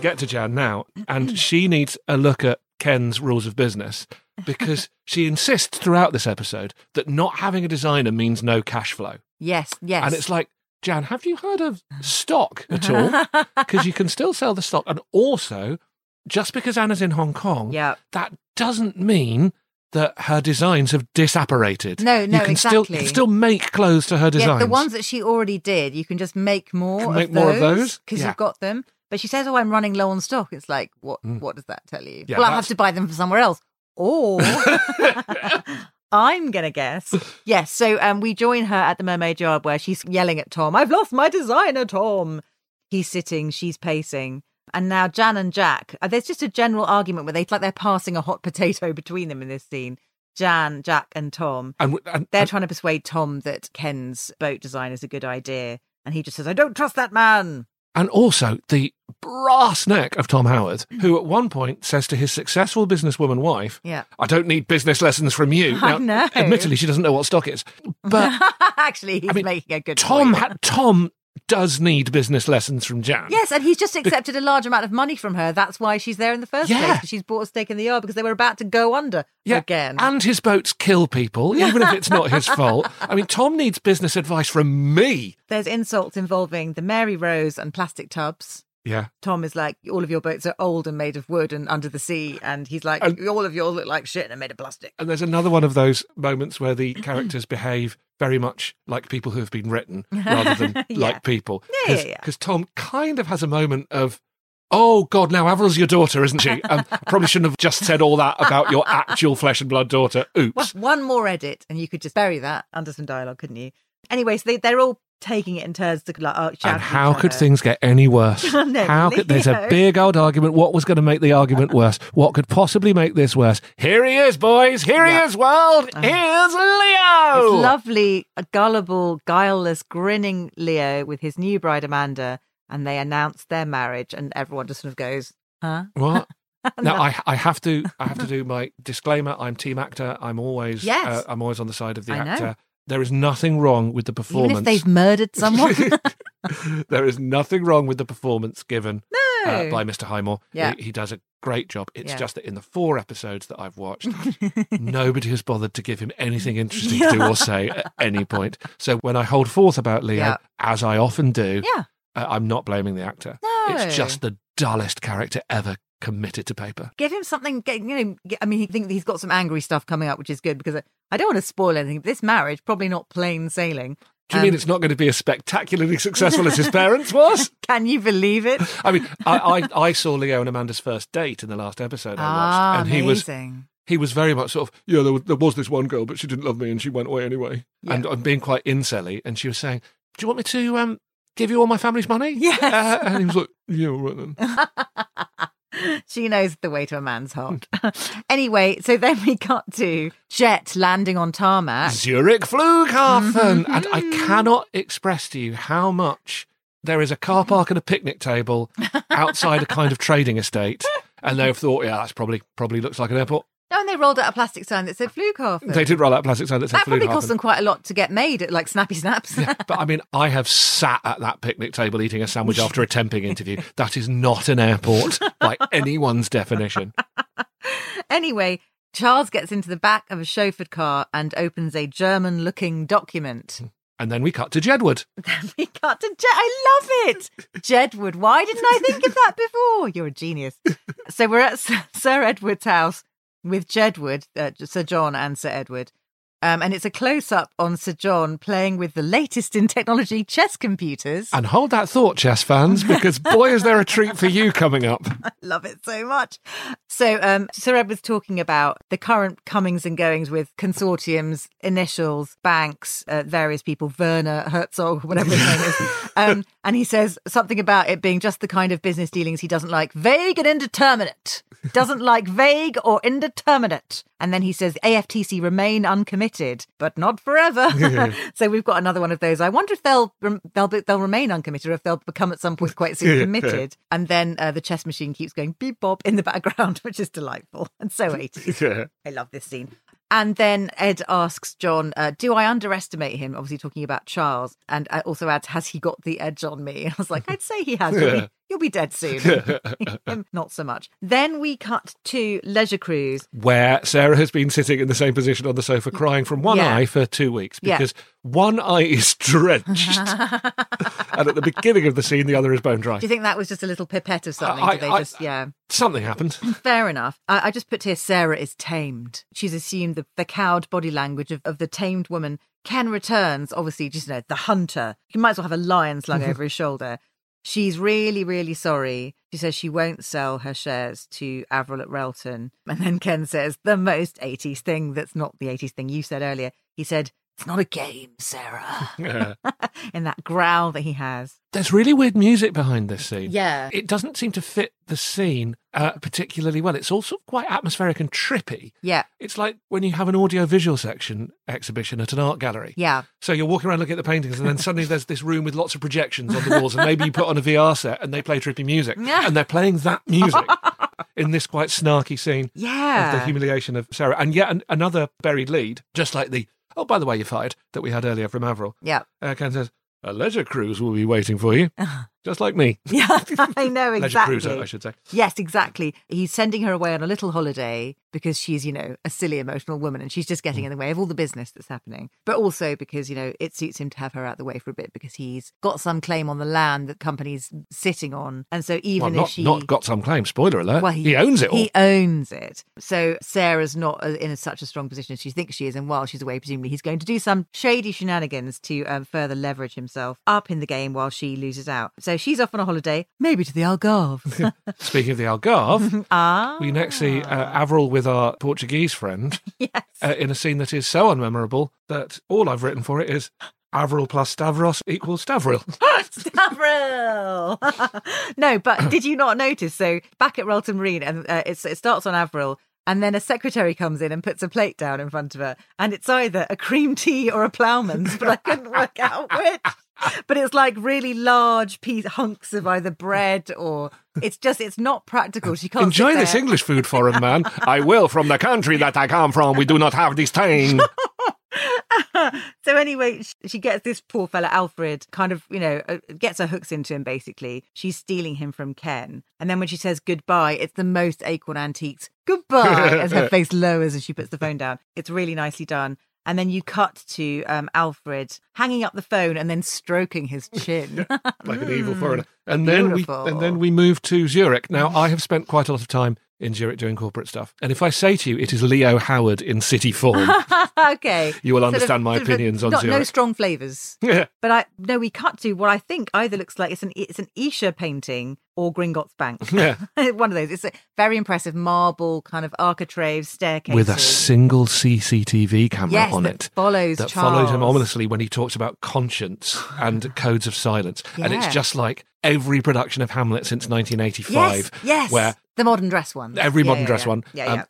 Get to Jan now, and she needs a look at Ken's rules of business because [LAUGHS] she insists throughout this episode that not having a designer means no cash flow. Yes, yes. And it's like, Jan, have you heard of stock [LAUGHS] at all? Because you can still sell the stock. And also, just because Anna's in Hong Kong, Yeah. that doesn't mean that her designs have disapparated. No, no, you can Still, you exactly. can still make clothes to her yeah, designs. the ones that she already did, you can just make more make those. more of those? because Yeah. you've got them. But she says, "Oh, I'm running low on stock." It's like, what? What does that tell you? Mm. Yeah, well, I have to buy them from somewhere else, or [LAUGHS] I'm gonna guess. Yes. So, um, we join her at the Mermaid Yard where she's yelling at Tom. I've lost my designer, Tom. He's sitting. She's pacing. And now Jan and Jack, uh, there's just a general argument where they like they're passing a hot [LAUGHS] potato between them in this scene. Jan, Jack, and Tom. and, and, They're and- trying to persuade Tom that Ken's boat design is a good idea. And he just says, I don't trust that man. And also the brass neck of Tom Howard, mm. who at one point says to his successful businesswoman wife, Yeah. I don't need business lessons from you. [LAUGHS] I know. Admittedly, she doesn't know what stock is. But [LAUGHS] Actually, he's I mean, making a good Tom, ha- Tom does need business lessons from Jan. Yes, and he's just accepted a large amount of money from her. That's why she's there in the first Yeah. place. She's bought a stake in the yard because they were about to go under Yeah, again. And his boats kill people, [LAUGHS] even if it's not his fault. I mean, Tom needs business advice from me. There's insults involving the Mary Rose and plastic tubs. Yeah. Tom is like, all of your boats are old and made of wood and under the sea. And he's like, And- all of yours look like shit and are made of plastic. And there's another one of those moments where the [CLEARS THROAT] characters behave very much like people who have been written [LAUGHS] rather than Yeah. like people. Yeah, yeah, yeah. Because Tom kind of has a moment of, oh God, now Avril's your daughter, isn't she? Um, I probably shouldn't have just said all that about your actual flesh and blood daughter. [LAUGHS] Well, Oops. one more edit, and you could just bury that under some dialogue, couldn't you? Anyway, so they, they're all taking it in turns to like, oh, And how could things get any worse? [LAUGHS] No, how could there's a big old argument? What was going to make the argument worse? What could possibly make this worse? Here he is, boys. Here Yeah. he is, world. Here's Leo. It's lovely, a gullible, guileless, grinning Leo with his new bride Amanda, and they announce their marriage, and everyone just sort of goes, "Huh?" [LAUGHS] What? Now I I have to I have to do my disclaimer. I'm team actor. I'm always Yes. uh, I'm always on the side of the I know. There is nothing wrong with the performance. Even if they've murdered [LAUGHS] someone. [LAUGHS] there is nothing wrong with the performance given no. uh, by Mr. Highmore. Yeah. He, he does a great job. It's Yeah. just that in the four episodes that I've watched, [LAUGHS] nobody has bothered to give him anything interesting to do or say at any point. So when I hold forth about Leo, Yeah. as I often do, yeah. uh, I'm not blaming the actor. No. It's just the dullest character ever committed to paper. Give him something. get- You know, I mean, he think he's got some angry stuff coming up, which is good because I, I don't want to spoil anything. This marriage probably not plain sailing. Do you mean Um, it's not going to be as spectacularly [LAUGHS] successful as his parents was? [LAUGHS] Can you believe it? [LAUGHS] I mean, I, I, I saw Leo and Amanda's first date in the last episode I watched, ah, and he was amazing. he was very much sort of yeah. There was, there was this one girl, but she didn't love me, and she went away anyway. Yeah. And I'm being quite incelly, and she was saying, "Do you want me to um give you all my family's money?" Yeah, Uh, and he was like, "Yeah, all right then." [LAUGHS] she knows the way to a man's heart. [LAUGHS] anyway, so then we got to Jet landing on tarmac. Zurich Flughafen. [LAUGHS] And I cannot express to you how much there is a car park and a picnic table outside a kind of trading estate. And they've thought, yeah, that's probably probably looks like an airport. Oh, and they rolled out a plastic sign that said Flughafen. They did roll out a plastic sign that said that probably Flughafen. cost them quite a lot to get made at like Snappy Snaps. Yeah, but I mean, I have sat at that picnic table eating a sandwich [LAUGHS] after a temping interview. That is not an airport by anyone's definition. [LAUGHS] anyway, Charles gets into the back of a chauffeured car and opens a German looking document. And then we cut to Jedward. [LAUGHS] Then we cut to Jed. I love it. Jedward. Why didn't I think of that before? You're a genius. So we're at Sir Edward's house with Jedward, uh, Sir John and Sir Edward. Um, and it's a close up on Sir John playing with the latest in technology chess computers. And hold that thought, chess fans, because [LAUGHS] boy, is there a treat for you coming up. I love it so much. So, um, Sir Ed was talking about the current comings and goings with consortiums, initials, banks, uh, various people, Werner Herzog, whatever his name is. [LAUGHS] Um, and he says something about it being just the kind of business dealings he doesn't like vague and indeterminate. Doesn't like vague or indeterminate. And then he says AFTC remain uncommitted, but not forever. [LAUGHS] [LAUGHS] so we've got another one of those. I wonder if they'll they'll they'll remain uncommitted or if they'll become at some point quite [LAUGHS] soon committed. And then uh, the chess machine keeps going beep bop in the background, which is delightful and so 80s. Yeah. I love this scene. And then Ed asks John, uh, "Do I underestimate him?" Obviously talking about Charles, and also adds, "Has he got the edge on me?" I was like, "I'd say he has. Be, you'll be dead soon. [LAUGHS] [LAUGHS] Not so much." Then we cut to Leisure Cruise. Where Sarah has been sitting in the same position on the sofa crying from one Yeah. eye for two weeks Yeah. because one eye is [LAUGHS] drenched. and at the beginning of the scene, the other is bone dry. Do you think that was just a little pipette of something? I- I- just, yeah. Something happened. Fair enough. I, I just put here Sarah is tamed. She's assumed the, the cowed body language of, of the tamed woman. Ken returns, obviously, just you know, the hunter. You might as well have a lion slung over his shoulder. She's really, really sorry. She says she won't sell her shares to Avril at Relton. And then Ken says the most 80s thing that's not the 80s thing you said earlier. He said, It's not a game, Sarah. [LAUGHS] Yeah. [LAUGHS] In that growl that he has. There's really weird music behind this scene. Yeah. It doesn't seem to fit the scene uh, particularly well. It's also quite atmospheric and trippy. Yeah. It's like when you have an audio visual section exhibition at an art gallery. Yeah. So you're walking around looking at the paintings, and then suddenly there's this room with lots of projections on the walls, and maybe you put on a VR set and they play trippy music, [LAUGHS] Yeah. and they're playing that music in this quite snarky scene yeah. of the humiliation of Sarah, and yet an- another buried lead, just like the oh by the way you're fired that we had earlier from Avril. Yeah. Uh, Ken says a leisure cruise will be waiting for you, [LAUGHS] just like me. [LAUGHS] Yeah, I know exactly. cruiser, I should say. Yes, exactly. He's sending her away on a little holiday because she's, you know, a silly emotional woman and she's just Mm. getting in the way of all the business that's happening. But also because, you know, it suits him to have her out the way for a bit because he's got some claim on the land that company's sitting on. And so even well, if not, she not got some claim. Spoiler alert. well, he, owns it all. He owns it. So Sarah's not uh, in a, such a strong position as she thinks she is, and while she's away, presumably he's going to do some shady shenanigans to um, further leverage himself up in the game while she loses out. So she's off on a holiday, maybe to the Algarve. [LAUGHS] Speaking of the Algarve, [LAUGHS] ah, we next see uh, Avril with our Portuguese friend [LAUGHS] yes. uh, in a scene that is so unmemorable that all I've written for it is Avril plus Stavros equals Stavril. Avril. no, but [COUGHS] did you not notice? So back at Relton Marine, and uh, it's, it starts on Avril. And then a secretary comes in and puts a plate down in front of her, and it's either a cream tea or a ploughman's, but I couldn't work out which. But it's like really large piece hunks of either bread or it's just it's not practical. She can't Enjoy this. English food, for foreign man. I will. From the country that I come from, we do not have this thing. [LAUGHS] so anyway, she gets this poor fella Alfred kind of, you know, uh, gets her hooks into him basically. She's stealing him from Ken. And then when she says goodbye, it's the most Acorn Antiques goodbye as her [LAUGHS] face lowers as she puts the phone down. It's really nicely done. And then you cut to um, Alfred hanging up the phone and then stroking his [LAUGHS] chin. like an evil foreigner. And then we and then we move to Zurich. Now I have spent quite a lot of time in Zurich doing corporate stuff. And if I say to you it is Leo Howard in city form, [LAUGHS] okay. You will Sort understand my of a- opinions on not, No strong flavours. [LAUGHS] yeah. But I no, we cut to what I think either looks like it's an it's an Escher painting or Gringotts Bank. [LAUGHS] Yeah. One of those. It's a very impressive marble kind of architrave staircase with a single CCTV camera Yes, on that it follows that follows him ominously when he talks about conscience and [SIGHS] codes of silence. And it's just like every production of Hamlet since 1985, Yes, yes. where The modern dress one. every Yeah, modern yeah, dress yeah. one. Yeah, Um, yeah.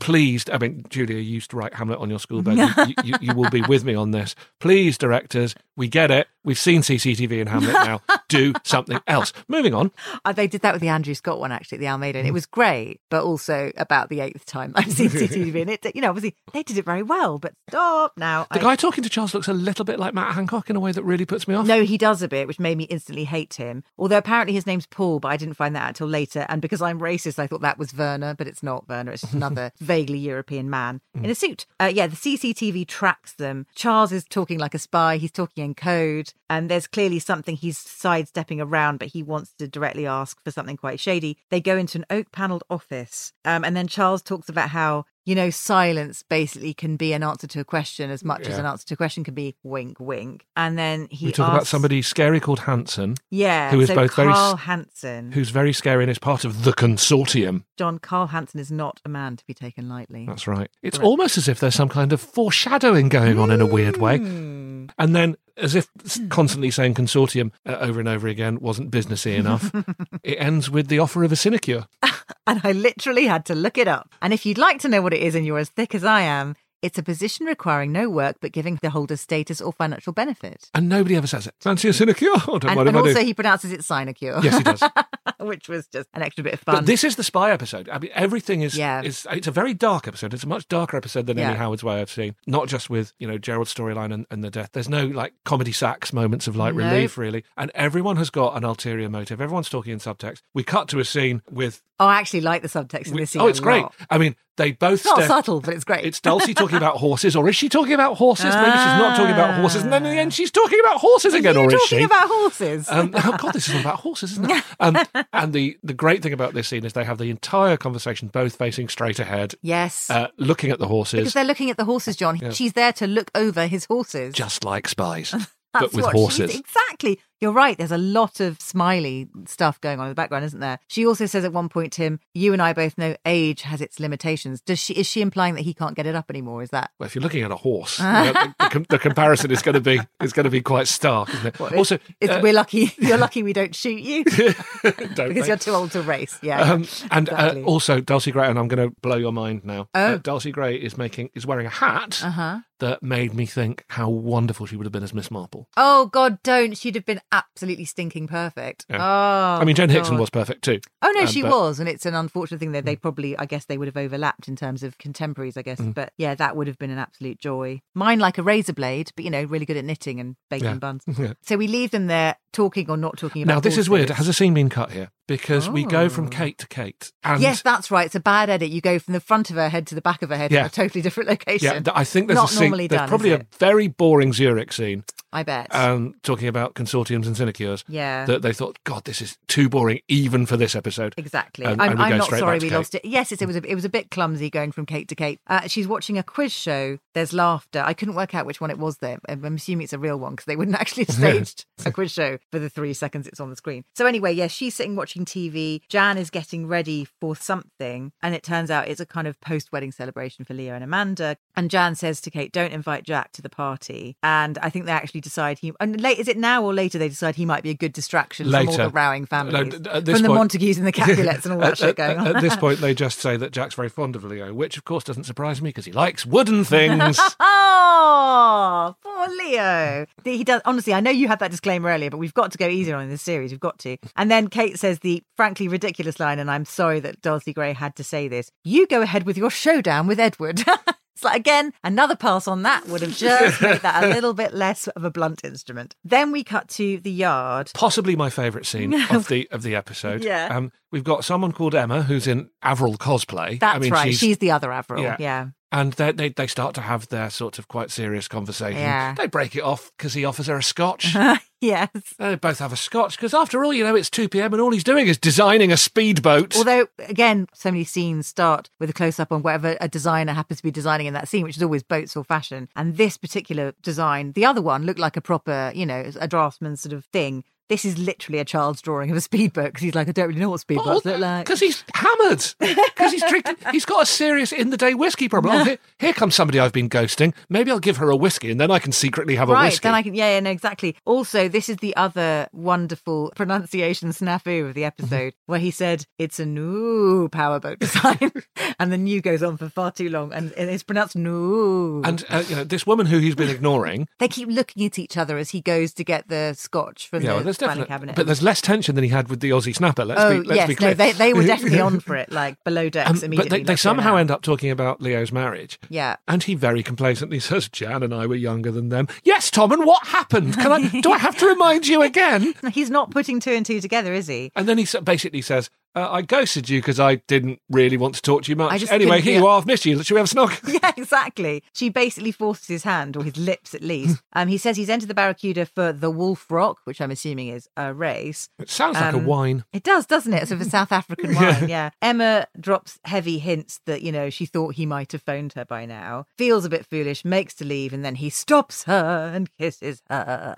Please, I mean, Julia, you used to write Hamlet on your school bed. you, you, you will be with me on this. Please, directors, we get it. We've seen CCTV in Hamlet now. [LAUGHS] Do something else. Moving on. Uh, they did that with the Andrew Scott one actually, at the Almeida, and it was great, but also about the eighth time I've seen CCTV, and it, you know, obviously they did it very well. But stop now. The I- guy talking to Charles looks a little bit like Matt Hancock in a way that really puts me off. No, he does a bit, which made me instantly hate him. Although apparently his name's Paul, but I didn't find that out till later. And because I'm racist, I thought that was Werner, but it's not Werner. It's just another [LAUGHS] vaguely European man in a suit. Uh, yeah, the CCTV tracks them. Charles is talking like a spy. He's talking in code. And there's clearly something he's sidestepping around, but he wants to directly ask for something quite shady. They go into an oak paneled office. Um, and then Charles talks about how you know, silence basically can be an answer to a question as much as an answer to a question can be wink, wink. And then he we talk about somebody scary called Hanson, yeah, who is so both very Carl Hansen. who's very scary and is part of the consortium. John Carl Hansen is not a man to be taken lightly. That's right. It's Correct. almost as if there's some kind of foreshadowing going on in a weird way. Hmm. And then, as if [LAUGHS] constantly saying consortium uh, over and over again wasn't businessy enough, [LAUGHS] it ends with the offer of a sinecure. [LAUGHS] [LAUGHS] And I literally had to look it up. And if you'd like to know what it is and you're as thick as I am, it's a position requiring no work but giving the holder status or financial benefit. And nobody ever says it. Fancy a sinecure? Don't And, mind and if I also, he pronounces it sinecure. Yes, he does. [LAUGHS] which was just an extra bit of fun. But this is the spy episode. I mean, everything is, Yeah. is it's a very dark episode. It's a much darker episode than any Yeah. Howard's Way I've seen. Not just with you know Gerald's storyline and, and the death. There's no like comedy sacks moments of light No. relief really, and everyone has got an ulterior motive. Everyone's talking in subtext. We cut to a scene with. oh, I actually like the subtext in this scene. oh, it's great. lot. I mean, they both. It's not subtle, but it's great. It's Dulcie talking about horses, or is she talking about horses? Maybe she's not talking about horses, and then in the end she's talking about horses again, or is talking she? about horses? Um, oh God, this is all about horses, isn't it? [LAUGHS] Um, and the, the great thing about this scene is they have the entire conversation both facing straight ahead, yes. uh, looking at the horses. because they're looking at the horses, John. She's there to look over his horses. just like spies, [LAUGHS] but with horses. Exactly. You're right. There's a lot of smiley stuff going on in the background, isn't there? She also says at one point, to Tim, you and I both know age has its limitations. Does she? Is she implying that he can't get it up anymore? Is that? Well, if you're looking at a horse, [LAUGHS] you know, the, the, com- the comparison is going to be is going to be quite stark, isn't it? What, also, it's, uh, we're lucky. [LAUGHS] You're lucky we don't shoot you [LAUGHS] don't because they? you're too old to race. Yeah. Um, and exactly. uh, also, Dulcie Gray, and I'm going to blow your mind now. Oh. Uh, Dulcie Gray is making is wearing a hat Uh huh. that made me think how wonderful she would have been as Miss Marple. Oh God, don't! She'd have been absolutely stinking perfect. Yeah. Oh, I mean, Joan Hickson God. was perfect too. Oh no, Um, she but- was, and it's an unfortunate thing that they probably, I guess, they would have overlapped in terms of contemporaries, I guess. Mm. But yeah, that would have been an absolute joy. Mine like a razor blade, but you know, really good at knitting and baking Yeah. buns. [LAUGHS] Yeah. So we leave them there talking or not talking about. Now this is weird. Has a scene been cut here? Because we go from Oh. Kate to Kate, and yes, that's right. It's a bad edit. You go from the front of her head to the back of her head Yeah. a totally different location. yeah, I think there's Not a scene. normally there's done, probably a very boring Zurich scene, I bet. um, talking about consortiums and sinecures. yeah. That they thought, God, this is too boring, even for this episode. Exactly. And- I'm, and I'm not sorry we Kate. lost it. Yes, it's, it was a, it was a bit clumsy going from Kate to Kate. Uh, she's watching a quiz show. There's laughter. I couldn't work out which one it was. There, I'm assuming it's a real one because they wouldn't [LAUGHS] actually have staged a quiz show for the three seconds it's on the screen. So anyway, yes, she's sitting watching TV. Jan is getting ready for something, and it turns out it's a kind of post-wedding celebration for Leo and Amanda. And Jan says to Kate, "Don't invite Jack to the party." And I think they actually decide he. And late is it now or later? They decide he might be a good distraction from all the rowing families, at this from the point- Montagues and the Capulets and all that [LAUGHS] at, shit at- going on. at this point, they just say that Jack's very fond of Leo, which of course doesn't surprise me because he likes wooden [LAUGHS] things. Oh, poor Leo. He does. Honestly, I know you had that disclaimer earlier, but we've got to go easier on in this series. We've got to. And then Kate says the frankly ridiculous line, and I'm sorry that Dulcie Gray had to say this. You go ahead with your showdown with Edward. [LAUGHS] it's like again, another pass on that would have just [LAUGHS] made that a little bit less of a blunt instrument. Then we cut to the yard. Possibly my favourite scene [LAUGHS] of the of the episode. Yeah. Um, we've got someone called Emma who's in Avril cosplay. That's I mean, right. She's, She's, the other Avril. Yeah. yeah. And they, they they start to have their sort of quite serious conversation. Yeah. They break it off because he offers her a scotch. [LAUGHS] yes. they both have a scotch because after all, you know, it's two p.m. and all he's doing is designing a speedboat. Although, again, so many scenes start with a close up on whatever a designer happens to be designing in that scene, which is always boats or fashion. And this particular design, the other one looked like a proper, you know, a draftsman sort of thing. This is literally a child's drawing of a speedboat because he's like, I don't really know what speedboats look like. Because he's hammered. Because he's drinking. He's got a serious in the day whiskey problem. Oh, here, here comes somebody I've been ghosting. Maybe I'll give her a whiskey and then I can secretly have a Right, whiskey. then I can, yeah, yeah, no, exactly. Also, this is the other wonderful pronunciation snafu of the episode where he said, it's a new powerboat design. [LAUGHS] and the new goes on for far too long and it's pronounced new. And uh, you know, this woman who he's been ignoring. they keep looking at each other as he goes to get the scotch from Yeah, well, the there's definitely, cabinet. but there's less tension than he had with the Aussie snapper. Let's oh, be let's yes, be clear. no, they, they were [LAUGHS] definitely on for it, like below decks Um, immediately. but they, they somehow end up talking about Leo's marriage. Yeah. And he very complacently [LAUGHS] says, Jan and I were younger than them. Yes, Tom, and what happened? Can I [LAUGHS] do I have to remind you again? He's not putting two and two together, is he? And then he basically says, uh, I ghosted you because I didn't really want to talk to you much. Anyway, here you are, I've missed you. Should we have a snog? [LAUGHS] Yeah, exactly. She basically forces his hand, or his lips at least. [LAUGHS] um, he says he's entered the Barracuda for the Wolf Rock, which I'm assuming is a race. It sounds like a Um, wine. It does, doesn't it? Sort of a South [LAUGHS] African wine, yeah. Emma drops heavy hints that, you know, she thought he might have phoned her by now, feels a bit foolish, makes to leave, and then he stops her and kisses her.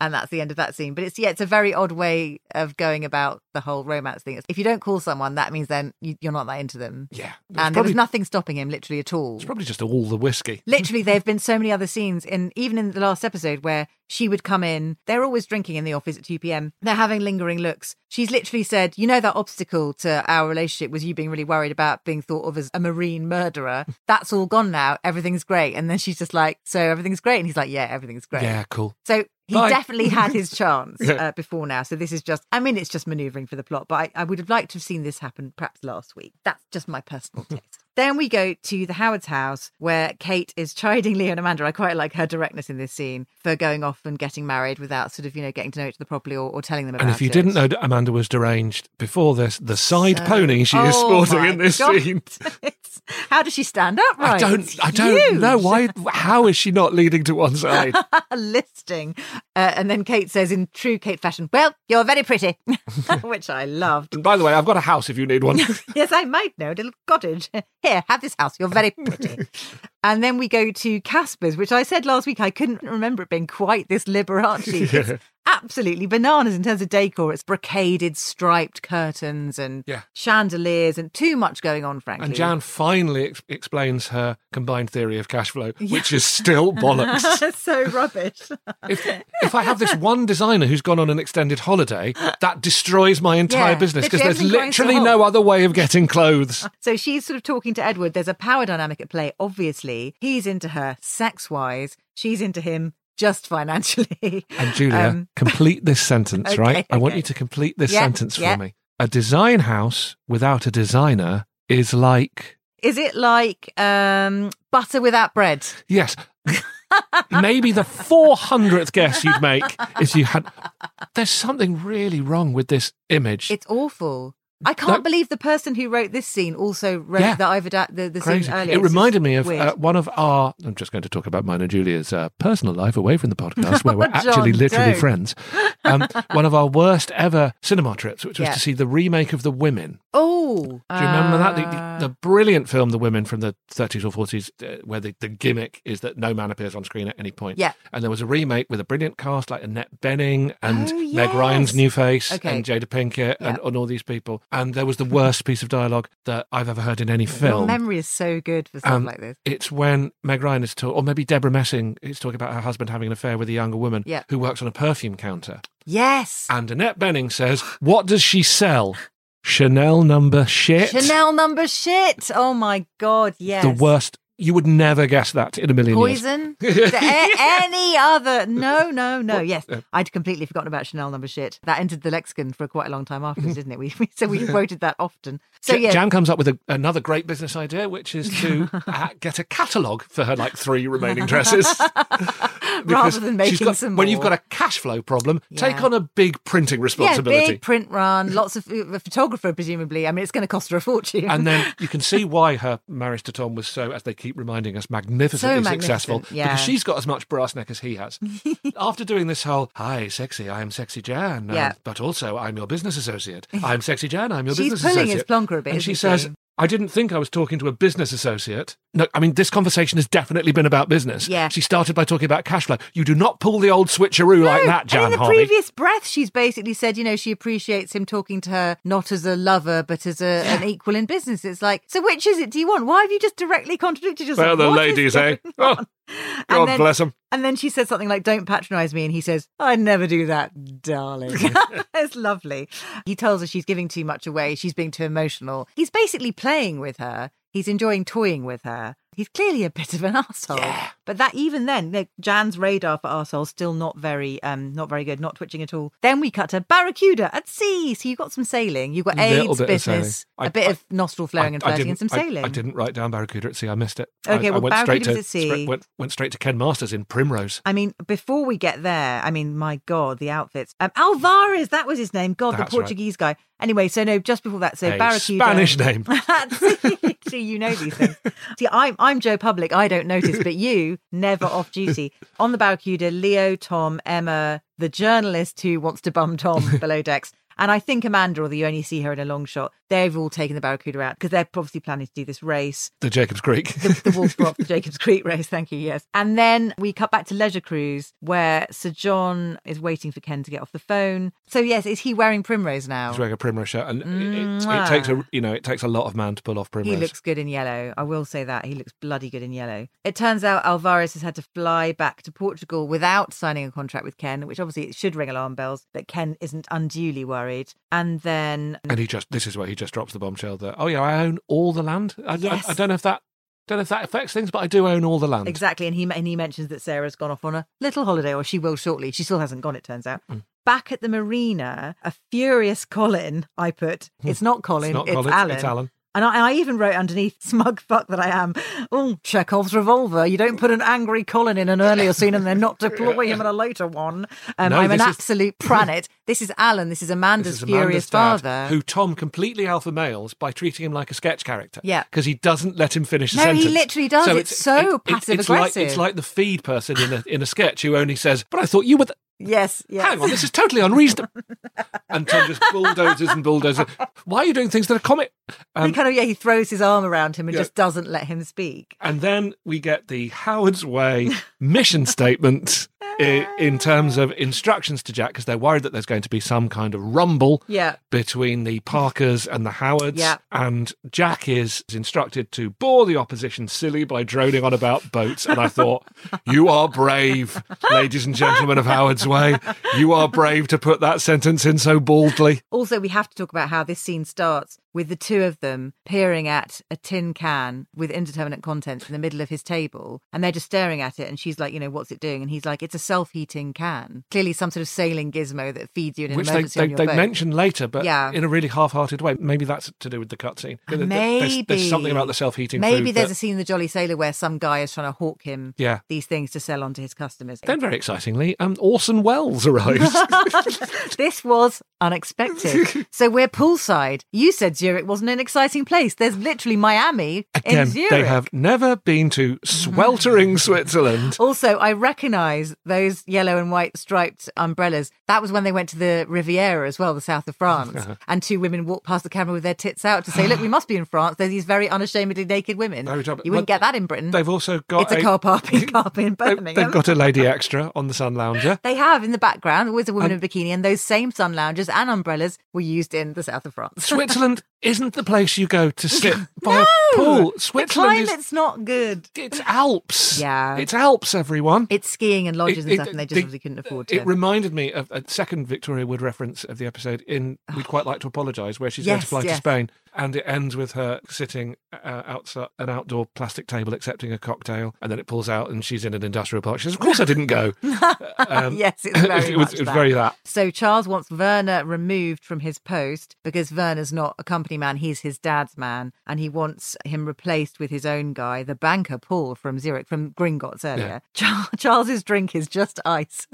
and that's the end of that scene. But it's, yeah, it's a very odd way of going about the whole romance thing. If you don't call someone, that means then you, you're not that into them. Yeah. And there was nothing stopping him, literally at all. it's probably just all the whiskey. Literally, there have been so many other scenes, in even in the last episode, where she would come in. They're always drinking in the office at 2 p.m. They're having lingering looks. She's literally said, You know, that obstacle to our relationship was you being really worried about being thought of as a marine murderer. [LAUGHS] That's all gone now. Everything's great. And then she's just like, So everything's great. And he's like, Yeah, everything's great. Yeah, cool. So he Bye. definitely had his [LAUGHS] chance uh, before now. So this is just, I mean, it's just maneuvering for the plot, but I, I would have liked to have seen this happen perhaps last week. That's just my personal [LAUGHS] taste. Then we go to the Howard's house where Kate is chiding [LAUGHS] Leo and Amanda. I quite like her directness in this scene for going off and getting married without sort of, you know, getting to know each other properly or, or telling them about And if you it. didn't know that Amanda was deranged before this, the side So- pony she is Oh sporting in this God. scene. [LAUGHS] how does she stand up right? I don't, I don't know why. How is she not leading to one [LAUGHS] side? listing. Uh, and then Kate says, in true Kate fashion, Well, you're very pretty, [LAUGHS] which I loved. And by the way, I've got a house if you need one. [LAUGHS] yes, I might know, a little cottage. Here, have this house. You're very [LAUGHS] pretty. And then we go to Casper's, which I said last week I couldn't remember it being quite this Liberace. [LAUGHS] It's absolutely bananas in terms of decor. It's brocaded, striped curtains and Yeah. chandeliers and too much going on, frankly. And Jan finally ex- explains her combined theory of cash flow, which is still [LAUGHS] bollocks. so rubbish. if, if I have this one designer who's gone on an extended holiday, that destroys my entire Yeah, business because there's everything grinds to a literally no other way of getting clothes. [LAUGHS] So she's sort of talking to Edward. There's a power dynamic at play, obviously. He's into her sex wise, she's into him just financially. And Julia, Um, complete this sentence, [LAUGHS] okay, right? I want you to complete this Yeah, sentence for yeah. me. A design house without a designer is like Is it like um, butter without bread? yes. Maybe the 400th guess you'd make if you had. There's something really wrong with this image. It's awful. I can't No. believe the person who wrote this scene also wrote Yeah. the I've the, the Crazy. scene earlier. It It's reminded me of uh, one of our. I'm just going to talk about mine and Julia's uh, personal life away from the podcast, where [LAUGHS] we're John, actually literally don't. friends. Um, [LAUGHS] one of our worst ever cinema trips, which was Yeah. to see the remake of The Women. oh, Do you remember that? The, uh, the, the brilliant film, The Women from the 30s or 40s, uh, where the, the gimmick is that no man appears on screen at any point. Yeah. And there was a remake with a brilliant cast like Annette Bening and Oh, Meg Ryan's new face Okay. and Jada Pinkett and, and all these people. And there was the worst piece of dialogue that I've ever heard in any film. Your memory is so good for stuff Um, like this. It's when Meg Ryan is talking, or maybe Deborah Messing is talking about her husband having an affair with a younger woman Yeah. who works on a perfume counter. Yes. And Annette Bening says, What does she sell? Chanel number shit. Chanel number shit. Oh my god, yes. The worst. You would never guess that in a million years. Poison? [LAUGHS] A- any other? No, no, no. Yes, uh, I'd completely forgotten about Chanel number shit. That entered the lexicon for quite a long time afterwards, didn't it? We, we so we quoted that often. So yeah, Jan comes up with a, another great business idea, which is to [LAUGHS] uh, get a catalogue for her like three remaining [LAUGHS] dresses. Rather than making got- some When you've got a cash flow problem, take on a big printing responsibility. yeah, big print run, lots of a photographer, presumably. I mean, it's going to cost her a fortune. and then you can see why her marriage to Tom was so, as they keep reminding us, magnificently So successful. yeah. Because she's got as much brass neck as he has. [LAUGHS] After doing this whole, hi, sexy, I am sexy Jan, Yeah. but also I'm your business associate. I'm sexy Jan, I'm your She's business pulling his plonker a bit, And she isn't says, she? I didn't think I was talking to a business associate. No, I mean, this conversation has definitely been about business. Yeah. She started by talking about cash flow. You do not pull the old switcheroo like that, Jan and in the Harvey. previous breath, she's basically said, you know, she appreciates him talking to her not as a lover, but as a, [SIGHS] an equal in business. It's like, so which is it do you want? Why have you just directly contradicted yourself? Well, the What ladies, eh? Oh? God then, bless 'em. And then she says something like, don't patronize me. And he says, I'd never do that, darling. [LAUGHS] [LAUGHS] it's lovely. He tells her she's giving too much away. She's being too emotional. He's basically playing with her. He's enjoying toying with her. He's clearly a bit of an [LAUGHS] asshole. But that even then, like, Jan's radar for assholes still not very, um, not very good, not twitching at all. Then we cut to Barracuda at sea. So you've got some sailing. You've got AIDS bit business. I- a bit I- of nostril flowing and flirting, and some I- sailing. I, didn't write down Barracuda at sea. I missed it. Okay, I, I well, went straight Barracuda to at sea. straight- went, went straight to Ken Masters in Primrose. I mean, before we get there, I mean, my God, the outfits. Um, Alvarez, that was his name. God, That's the right. Portuguese guy. Anyway, so no, just before that, so A Barracuda. Spanish name. [LAUGHS] See, you know these things. See, I'm I'm Joe Public. I don't notice, but you never off duty on the Barracuda. Leo, Tom, Emma, the journalist who wants to bum Tom [LAUGHS] below decks. And I think Amanda, although you only see her in a long shot, they've all taken the Barracuda out because they're obviously planning to do this race The Jacobs Creek. the, the Wolf [LAUGHS] Rock, the Jacobs Creek race. Thank you. Yes. And then we cut back to Leisure Cruise where Sir John is waiting for Ken to get off the phone. So yes, is he wearing primrose now? He's wearing a primrose shirt, and it, it, it mm. takes a you know it takes a lot of man to pull off primrose. He looks good in yellow. I will say that. He looks bloody good in yellow. It turns out Alvarez has had to fly back to Portugal without signing a contract with Ken, which obviously it should ring alarm bells, but Ken isn't unduly worried. And then and he just this is where he just drops the bombshell that oh yeah I own all the land. I, I- Yes. I, don't know if that don't know if that affects things, but I do own all the land. Exactly, and he and he mentions that Sarah's gone off on a little holiday, or she will shortly. She still hasn't gone, it turns out. Mm. Back at the marina, a furious Colin. I put it's not Colin, Hmm. It's not it's, Colin, Alan. it's Alan. And I, I even wrote underneath, [LAUGHS] smug fuck that I am. Oh, Chekhov's revolver. You don't put an angry Colin in an earlier scene and then not deploy him in a later one. Um, No, I'm an is- absolute pranet. This is Alan. This is Amanda's This is Amanda's furious dad, father. who Tom completely alpha males by treating him like a sketch character. Yeah. because he doesn't let him finish. a No, he literally does. It's so passive it's like, aggressive. it's like the feed person in a in a sketch who only says, "But I thought you were." The- yes, yes. Hang on, this is totally unreasonable. [LAUGHS] and Tom just bulldozes and bulldozes. Why are you doing things that are comic? he Um, kind of, yeah, he throws his arm around him and Yeah. just doesn't let him speak. and then we get the Howard's Way mission statement in terms of instructions to Jack because they're worried that there's going to be some kind of rumble Yeah. between the Parkers and the Howards. Yeah. And Jack is instructed to bore the opposition silly by droning on about boats. And I thought, [LAUGHS] you are brave, ladies and gentlemen of Howard's Way. You are brave to put that sentence in so baldly. Also, we have to talk about how this scene starts with the two of them peering at a tin can with indeterminate contents in the middle of his table. And they're just staring at it. And she's like, you know, what's it doing? And he's like, it's a self heating can. Clearly, some sort of sailing gizmo that feeds you in an Which they, emergency they, on your they boat. mention later, but Yeah. in a really half hearted way. Maybe that's to do with the cutscene. Maybe There's, there's something about the self heating Maybe there's that- a scene in the Jolly Sailor where some guy is trying to hawk him Yeah. these things to sell on to his customers. Then, very excitingly, um, Orson Welles arrives. [LAUGHS] this was unexpected. [LAUGHS] so we're poolside. You said Zurich wasn't an exciting place. There's literally Miami in Again, Zurich. they have never been to sweltering [LAUGHS] Switzerland. Also, I recognise those yellow and white striped umbrellas. That was when they went to the Riviera as well, the south of France. [LAUGHS] and two women walked past the camera with their tits out to say, "Look, we must be in France." There's these very unashamedly naked women. You wouldn't well, get that in Britain. They've also got it's a, car parking [LAUGHS] car in Birmingham. they've got a lady extra on the Sun Lounger. They have in the background always a woman in a bikini, and those same sun loungers and umbrellas were used in the south of France. Switzerland isn't the place you go to sit [LAUGHS] by no, a pool. the Switzerland is not good. it's Alps. Yeah. it's Alps. Everyone. It's skiing and lodges and It- stuff, it- and they just the- obviously couldn't afford to. It reminded me of a second Victoria Wood reference of the episode in We'd Quite Like to Apologise, where she's going to Yes, fly to. Spain, and it ends with her sitting uh, outside an outdoor plastic table accepting a cocktail, and then it pulls out and she's in an industrial park. She says, "Of course I didn't go." [LAUGHS] Um, yes, it's very [LAUGHS] it was, it was that. very that. So Charles wants Werner removed from his post because Werner's not a company man; he's his dad's man, and he wants him replaced with his own guy, the banker Paul from Zurich, from Gringotts earlier. [LAUGHS] Char- Charles's drink is just ice.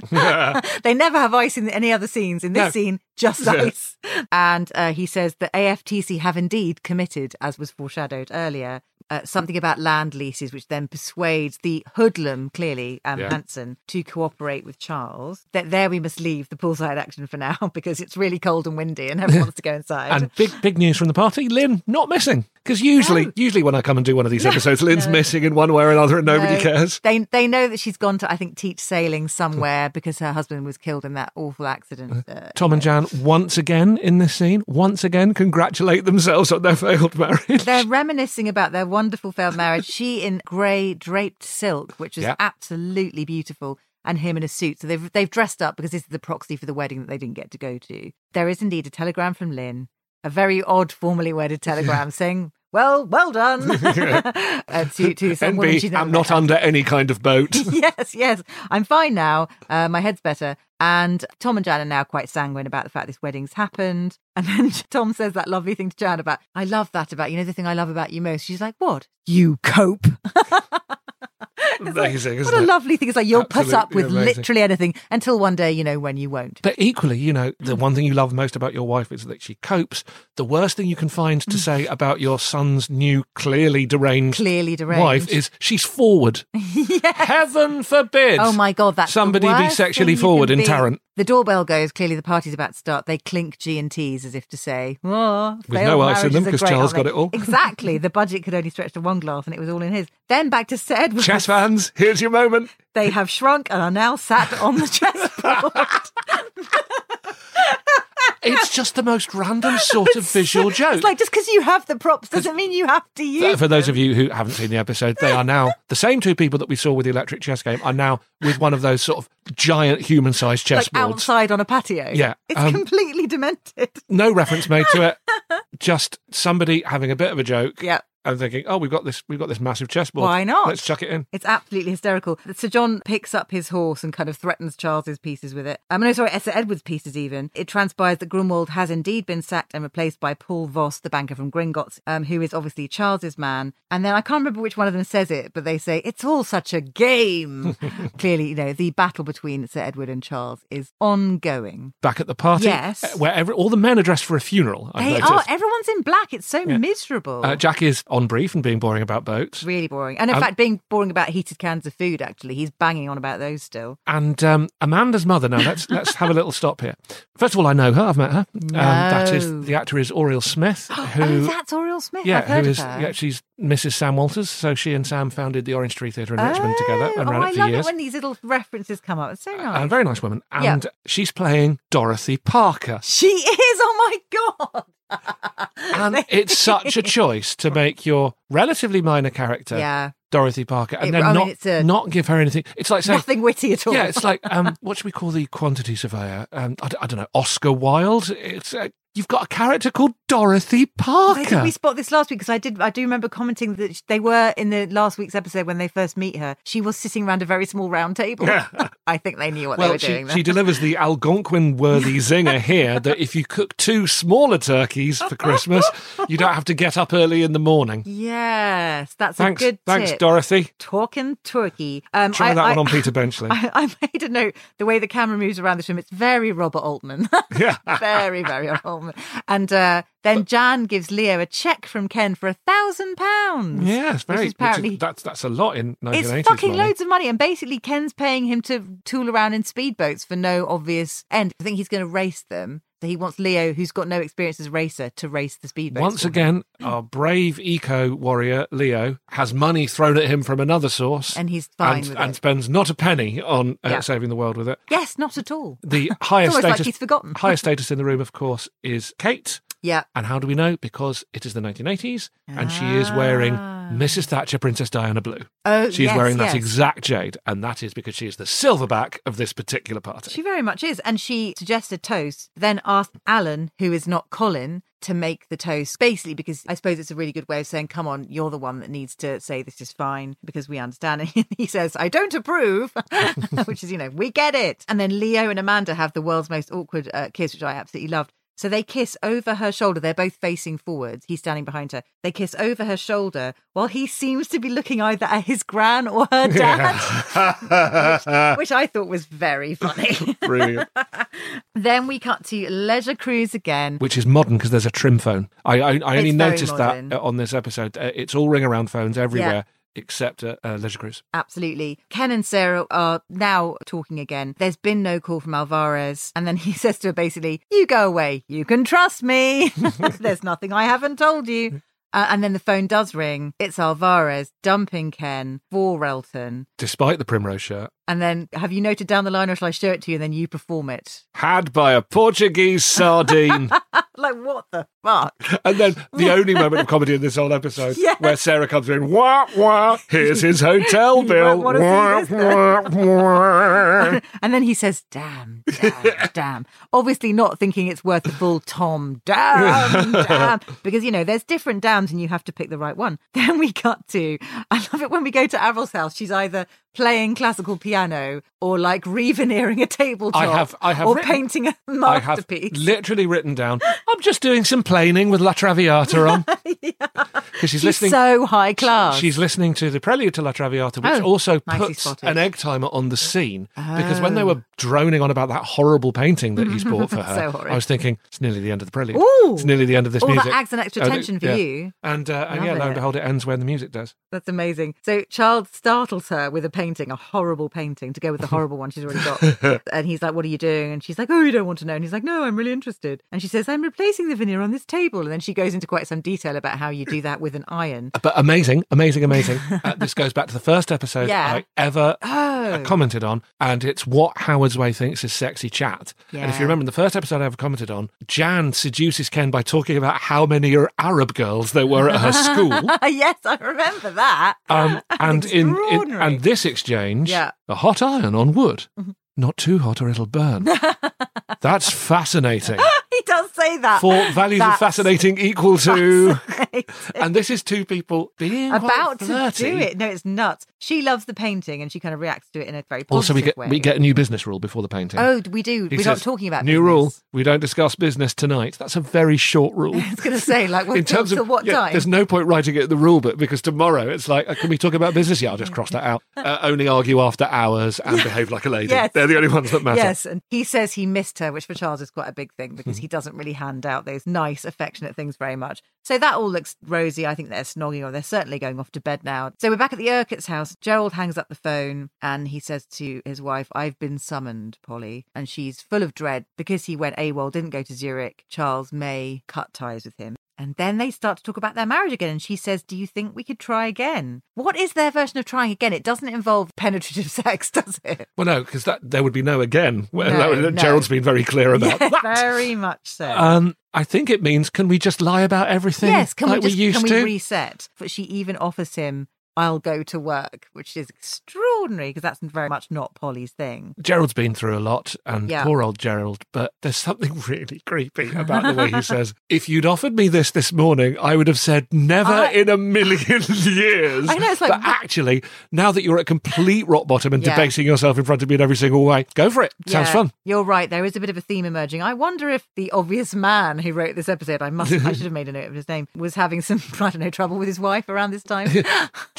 they never have ice in any other scenes. In this No. scene, just ice. And uh, he says the AFTC have indeed committed, as was foreshadowed earlier, uh, something about land leases, which then persuades the hoodlum, clearly, um, Yeah. Hanson, to cooperate with Charles. That there we must leave the poolside action for now [LAUGHS] because it's really cold and windy and everyone [LAUGHS] wants to go inside. And big, big news from the party: Lynn not missing. Because usually, No. usually when I come and do one of these episodes, Lynn's No. missing in one way or another, and nobody No, cares. They they know that she's gone to I think teach sailing somewhere [LAUGHS] because her husband was killed in that awful accident. Uh, Tom and Jan once again in this scene, once again congratulate themselves on their failed [LAUGHS] marriage. They're reminiscing about their wonderful failed marriage. She in grey draped silk, which is Yeah. absolutely beautiful, and him in a suit. So they've they've dressed up because this is the proxy for the wedding that they didn't get to go to. There is indeed a telegram from Lynn, a very odd, formally worded [LAUGHS] telegram saying, "Well, well done," [LAUGHS] uh, to to some NB, I'm not under any kind of boat. [LAUGHS] yes, yes. I'm fine now. Uh, my head's better. And Tom and Jan are now quite sanguine about the fact this wedding's happened. [LAUGHS] And then Tom says that lovely thing to Jan about, I love that about you. know the thing I love about you most? She's like, what? You cope. Amazing, What isn't a it? lovely thing. It's like you'll put up with amazing. literally anything until one day, you know, when you won't. But equally, you know, the one thing you love most about your wife is that she copes. The worst thing you can find to say [LAUGHS] about your son's new, clearly deranged, Clearly deranged. wife is she's forward. [LAUGHS] Heaven forbid. Oh my God, that's somebody be sexually forward in be. Tarrant. The doorbell goes. Clearly, the party's about to start. They clink G and T's as if to say, "Oh, With no ice in them, marriages are 'cause great, Charles got it all. Exactly. The budget could only stretch to one glass, and it was all in his. Then back to Sir Edward. Chess fans, here's your moment. They have shrunk and are now sat on the chessboard. [LAUGHS] It's just the most random [LAUGHS] sort of visual joke. it's like just because you have the props doesn't mean you have to use. For- For those of you who haven't seen the episode, they are now [LAUGHS] the same two people that we saw with the electric chess game are now with one of those sort of giant human-sized like chessboards. outside on a patio. Yeah, it's um, completely demented. no reference made to it. Just somebody having a bit of a joke. Yeah. And thinking, oh, we've got this, we've got this massive chessboard. Why not? Let's chuck it in. It's absolutely hysterical. Sir John picks up his horse and kind of threatens Charles's pieces with it. Um, no, sorry, Sir Edward's pieces even. It transpires that Grunwald has indeed been sacked and replaced by Paul Voss, the banker from Gringotts, um, who is obviously Charles's man. And then I can't remember which one of them says it, but they say, it's all such a game. [LAUGHS] Clearly, you know, the battle between Sir Edward and Charles is ongoing. Back at the party, Yes. uh, where every, all the men are dressed for a funeral. I've They noticed. are, everyone's in black. It's so miserable. Uh, Jack is on brief and being boring about boats. Really boring. And in Um, fact, being boring about heated cans of food, actually. He's banging on about those still. And um, Amanda's mother. Now let's let's have a little stop here. First of all, I know her. I've met her. Um, that is the actor is Auriol Smith, [GASPS] who oh, that's Auriol Smith. yeah, I've heard who of her. yeah, she's Mrs. Sam Walters. So she and Sam founded the Orange Tree Theatre in Richmond together and oh, ran I it for love years. it when these little references come up. It's so nice. A very nice woman, and she's playing Dorothy Parker. She is. Oh my god. And it's such a choice to make your relatively minor character Yeah. Dorothy Parker and It- then I mean, not a- not give her anything. It's like saying Nothing witty at all. Yeah, it's like um, what should we call the quantity surveyor? Um, I, d- I don't know, Oscar Wilde. It's uh, you've got a character called Dorothy Why Parker. did we spot this last week? Because I did. I do remember commenting that they were in the last week's episode when they first meet her. She was sitting around a very small round table. [LAUGHS] I think they knew what they were she, doing. she delivers the Algonquin-worthy [LAUGHS] zinger here that if you cook two smaller turkeys for Christmas, you don't have to get up early in the morning. Yes, that's Thanks, a good thanks, tip. Dorothy. Talking turkey. Um, Try I- that I- one on [LAUGHS] Peter Benchley. I, I made a note. The way the camera moves around this room, it's very Robert Altman. Yeah. very, very Robert And uh, then Jan gives Leo a check from Ken for a thousand pounds. Yeah, it's very. Apparently is, that's that's a lot in 1980s. it's fucking money. loads of money, and basically Ken's paying him to tool around in speedboats for no obvious end. I think he's going to race them. So he wants Leo, who's got no experience as a racer, to race the speedboats. Once again, our brave eco warrior Leo has money thrown at him from another source, And he's fine and, with and it. spends not a penny on uh, Yeah. saving the world with it. yes, not at all. The [LAUGHS] highest almost like status, he's forgotten. [LAUGHS] highest [LAUGHS] status in the room, of course, is Kate. Yeah. And how do we know? Because it is the 1980s, and she is wearing Ah. Mrs. Thatcher, Princess Diana Blue. Oh, She's yes, wearing that yes. exact jade, and that is because she is the silverback of this particular party. She very much is. And she suggested toast, then asked Alan, who is not Colin, to make the toast. Basically, because I suppose it's a really good way of saying, come on, you're the one that needs to say this is fine because we understand. [LAUGHS] And he says, I don't approve, [LAUGHS] which is, you know, we get it. And then Leo and Amanda have the world's most awkward uh, kiss, which I absolutely loved. So they kiss over her shoulder. They're both facing forwards. He's standing behind her. They kiss over her shoulder while he seems to be looking either at his gran or her [LAUGHS] dad, which, [LAUGHS] which I thought was very funny. [LAUGHS] Brilliant. Then we cut to Leisure Cruise again. Which is modern because there's a trim phone. I, I, I only noticed modern. that on this episode. Uh, it's all ring around phones everywhere except uh, uh, Leisure Cruise. Absolutely. Ken and Sarah are now talking again. There's been no call from Alvarez. And then he [LAUGHS] says to her basically, You go away. You can trust me. [LAUGHS] [LAUGHS] There's nothing I haven't told you. Uh, and then the phone does ring. It's Alvarez dumping Ken for Relton. Despite the primrose shirt. And then have you noted down the line or shall I show it to you and then you perform it? Had by a Portuguese sardine. [LAUGHS] like, what the fuck? and then the only moment of comedy in this whole episode [LAUGHS] Yes. where Sarah comes in, wah, wah, here's his hotel [LAUGHS] bill. Wah, this wah, wah. and then he says, damn, damn, damn. Obviously not thinking it's worth the full Tom, damn, damn. Because, you know, there's different dams and you have to pick the right one. Then we cut to, I love it when we go to Avril's house. She's either playing classical piano or like reveneering a tabletop I have- I have or written- painting a I have masterpiece. literally written down, I'm just doing some planing with La Traviata on. [LAUGHS] Because she's, She's listening. so high class. She's listening to the prelude to La Traviata, which Oh, also puts spotted. an egg timer on the scene. Because when they Oh. were droning on about that horrible painting that he's bought for [LAUGHS] her, So. I was thinking, it's nearly the end of the prelude. Ooh. It's nearly the end of this All that music. adds an extra tension for yeah. you. And, uh, and yeah, lo and behold, it ends when the music does. That's amazing. So Charles startles her with a painting, a horrible painting, to go with the [LAUGHS] horrible one she's already got. and he's like, What are you doing? And she's like, Oh, you don't want to know. And he's like, No, I'm really interested. And she says, I'm replacing the veneer on this table. And then she goes into quite some detail about how you do that with an iron. But amazing, amazing, amazing. [LAUGHS] uh, this goes back to the first episode Yeah. I ever Oh. uh, commented on, and it's what Howard's Way thinks is sexy chat. And if you remember, in the first episode I ever commented on, Jan seduces Ken by talking about how many Arab girls there were at her [LAUGHS] school. yes, I remember that. Um, and in, in and this exchange, Yeah. Mm-hmm. a hot iron on wood, not too hot or it'll burn. [LAUGHS] That's fascinating. [LAUGHS] he does say that. For values of That's fascinating equal to, fascinating. and this is two people being about to do it. No, it's nuts. She loves the painting and she kind of reacts to it in a very positive Also, we get way. we get a new business rule before the painting. Oh, we do. He We're not says, talking about new business. rule. We don't discuss business tonight. That's a very short [LAUGHS] rule. I was going to say, like, what, In terms of what yeah, time? there's no point writing it in the rule book because tomorrow it's like, uh, can we talk about business? Yeah, I'll just cross that out. [LAUGHS] Uh, only argue after hours and behave like a lady. Yes. They're the only ones that matter. Yes, and he says he missed her, which for Charles is quite a big thing because he doesn't really hand out those nice, affectionate things very much. So that all looks rosy. I think they're snogging or they're certainly going off to bed now. So we're back at the Urquhart's house. Gerald hangs up the phone and he says to his wife, I've been summoned, Polly. And she's full of dread because he went AWOL, didn't go to Zurich. Charles may cut ties with him. And then they start to talk about their marriage again. And she says, Do you think we could try again? What is their version of trying again? It doesn't involve penetrative [LAUGHS] sex, does it? Well, no, because that there would be no again. Well, No, that no. Gerald's been very clear about Yeah, that. very much so. Um, I think it means can we just lie about everything? yes, can like we just used can to? we reset? But she even offers him, "I'll go to work," which is extraordinary because that's very much not Polly's thing. Gerald's been through a lot, and Yeah. poor old Gerald. But there's something [LAUGHS] really creepy about the way he [LAUGHS] says, "If you'd offered me this this morning, I would have said never I- in a million [LAUGHS] years." I know, it's like- but actually, now that you're at complete rock bottom and Yeah. debasing yourself in front of me in every single way, go for it. Sounds Yeah, fun. You're right. There is a bit of a theme emerging. I wonder if the obvious man who wrote this episode, I must, I should have made a note of his name, was having some, I don't know, trouble with his wife around this time.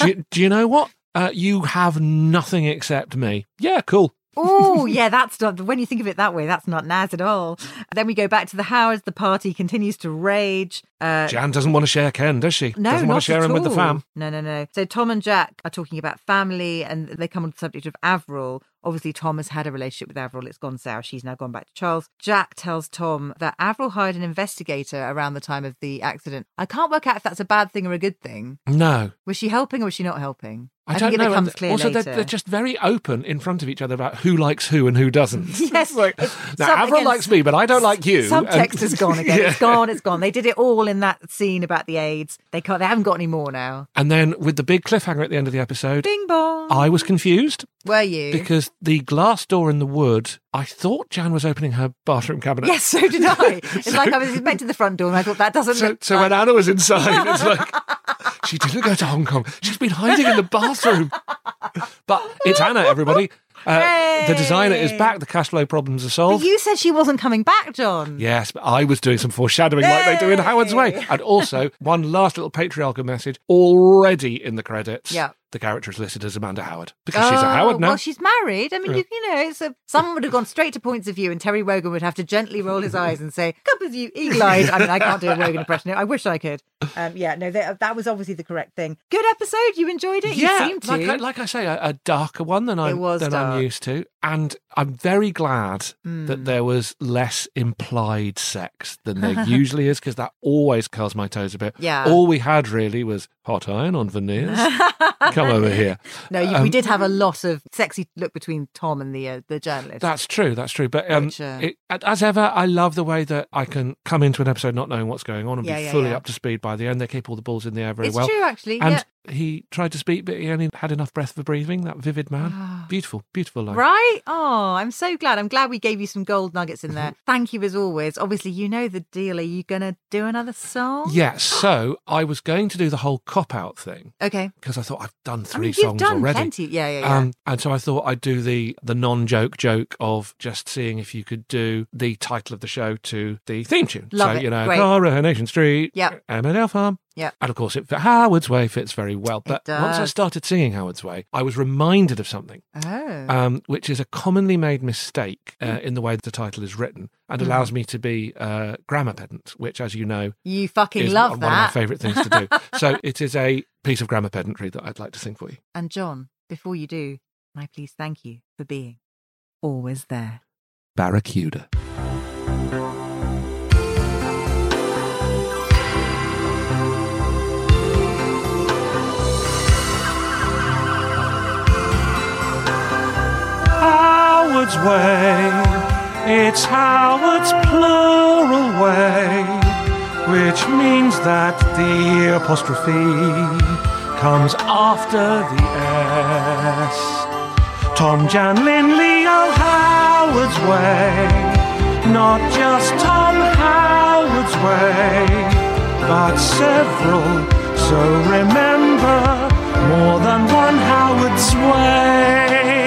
Do, you, do you know what? Uh, you have nothing except me. Yeah, cool. Oh, [LAUGHS] yeah, that's not, when you think of it that way, that's not Naz at all. Then we go back to the Howards. The party continues to rage. Uh, Jan doesn't want to share Ken, does she? No, doesn't not want to share at him with the all. fam. No, no, no. So Tom and Jack are talking about family, and they come on the subject of Avril. Obviously, Tom has had a relationship with Avril. It's gone sour. She's now gone back to Charles. Jack tells Tom that Avril hired an investigator around the time of the accident. I can't work out if that's a bad thing or a good thing. No. Was she helping or was she not helping? I, think don't it know. becomes clear also. They're, they're just very open in front of each other about who likes who and who doesn't. [LAUGHS] Yes, like, now, Avril likes me, but I don't like you. Subtext And- has gone again. [LAUGHS] Yeah. It's gone. It's gone. They did it all in that scene about the AIDS. They can't. They haven't got any more now. And then with the big cliffhanger at the end of the episode, Bing bong. I was confused Were you? because the glass door in the wood, I thought Jan was opening her bathroom cabinet. Yes, so did I. [LAUGHS] It's like I was expecting the front door, and I thought that doesn't. So, so like... when Anna was inside, it's [LAUGHS] like she didn't go to Hong Kong. She's been hiding in the bathroom. But it's Anna, everybody. Uh, the designer is back. The cash flow problems are But solved. you said she wasn't coming back, Jon. Yes, but I was doing some foreshadowing like they do in Howard's Way. And also, one last little patriarchal message already in the credits. Yeah. The character is listed as Amanda Howard because she's a Oh, Howard now. Well, she's married. I mean, Yeah. you, you know, it's a, someone would have gone straight to points of view, and Terry Wogan would have to gently roll his eyes and say, "Come with you, eagle-eyed." I mean, I can't do a Wogan impression. I wish I could. Um, yeah, no, that, that was obviously the correct thing. Good episode. You enjoyed it. yeah, you like I, like I say, a, a darker one than I'm was than I'm used to, and I'm very glad Hmm. that there was less implied sex than there usually is because that always curls my toes a bit. [LAUGHS] Yeah. all we had really was hot iron on veneers. [LAUGHS] Come over here. no, you, we Um, did have a lot of sexy look between Tom and the uh, the journalist. That's true. That's true. But um, Which, uh, it, as ever, I love the way that I can come into an episode not knowing what's going on and Yeah, be yeah, fully yeah. up to speed by the end. They keep all the balls in the air very it's well. true, actually. And yeah. He tried to speak, but he only had enough breath for breathing. That vivid man, beautiful, beautiful line. Right? Oh, I'm so glad. I'm glad we gave you some gold nuggets in there. [LAUGHS] Thank you as always. Obviously, you know the deal. Are you going to do another song? Yes. So I was going to do the whole cop out thing Okay. because I thought I've done I three mean, you've songs done already. plenty. Yeah, yeah, yeah. Um, and so I thought I'd do the the non joke joke of just seeing if you could do the title of the show to the theme tune. Love so it. you know, Great. Coronation Street, Yep. Emmerdale Farm. Yep. And of course, it Howard's Way fits very well. But once I started singing Howard's Way, I was reminded of something, oh. um, which is a commonly made mistake uh, in the way the title is written and Mm-hmm. allows me to be a grammar pedant, which, as you know, you fucking is love one that. of my favourite things to do. [LAUGHS] so it is a piece of grammar pedantry that I'd like to sing for you. And Jon, before you do, can I please thank you for being always there. Barracuda. Howard's Way, it's Howard's plural way, which means that the apostrophe comes after the S. Tom, Jan, Lynne, Leo, Howard's way. Not just Tom Howard's way, but several. So remember, more than one Howard's way.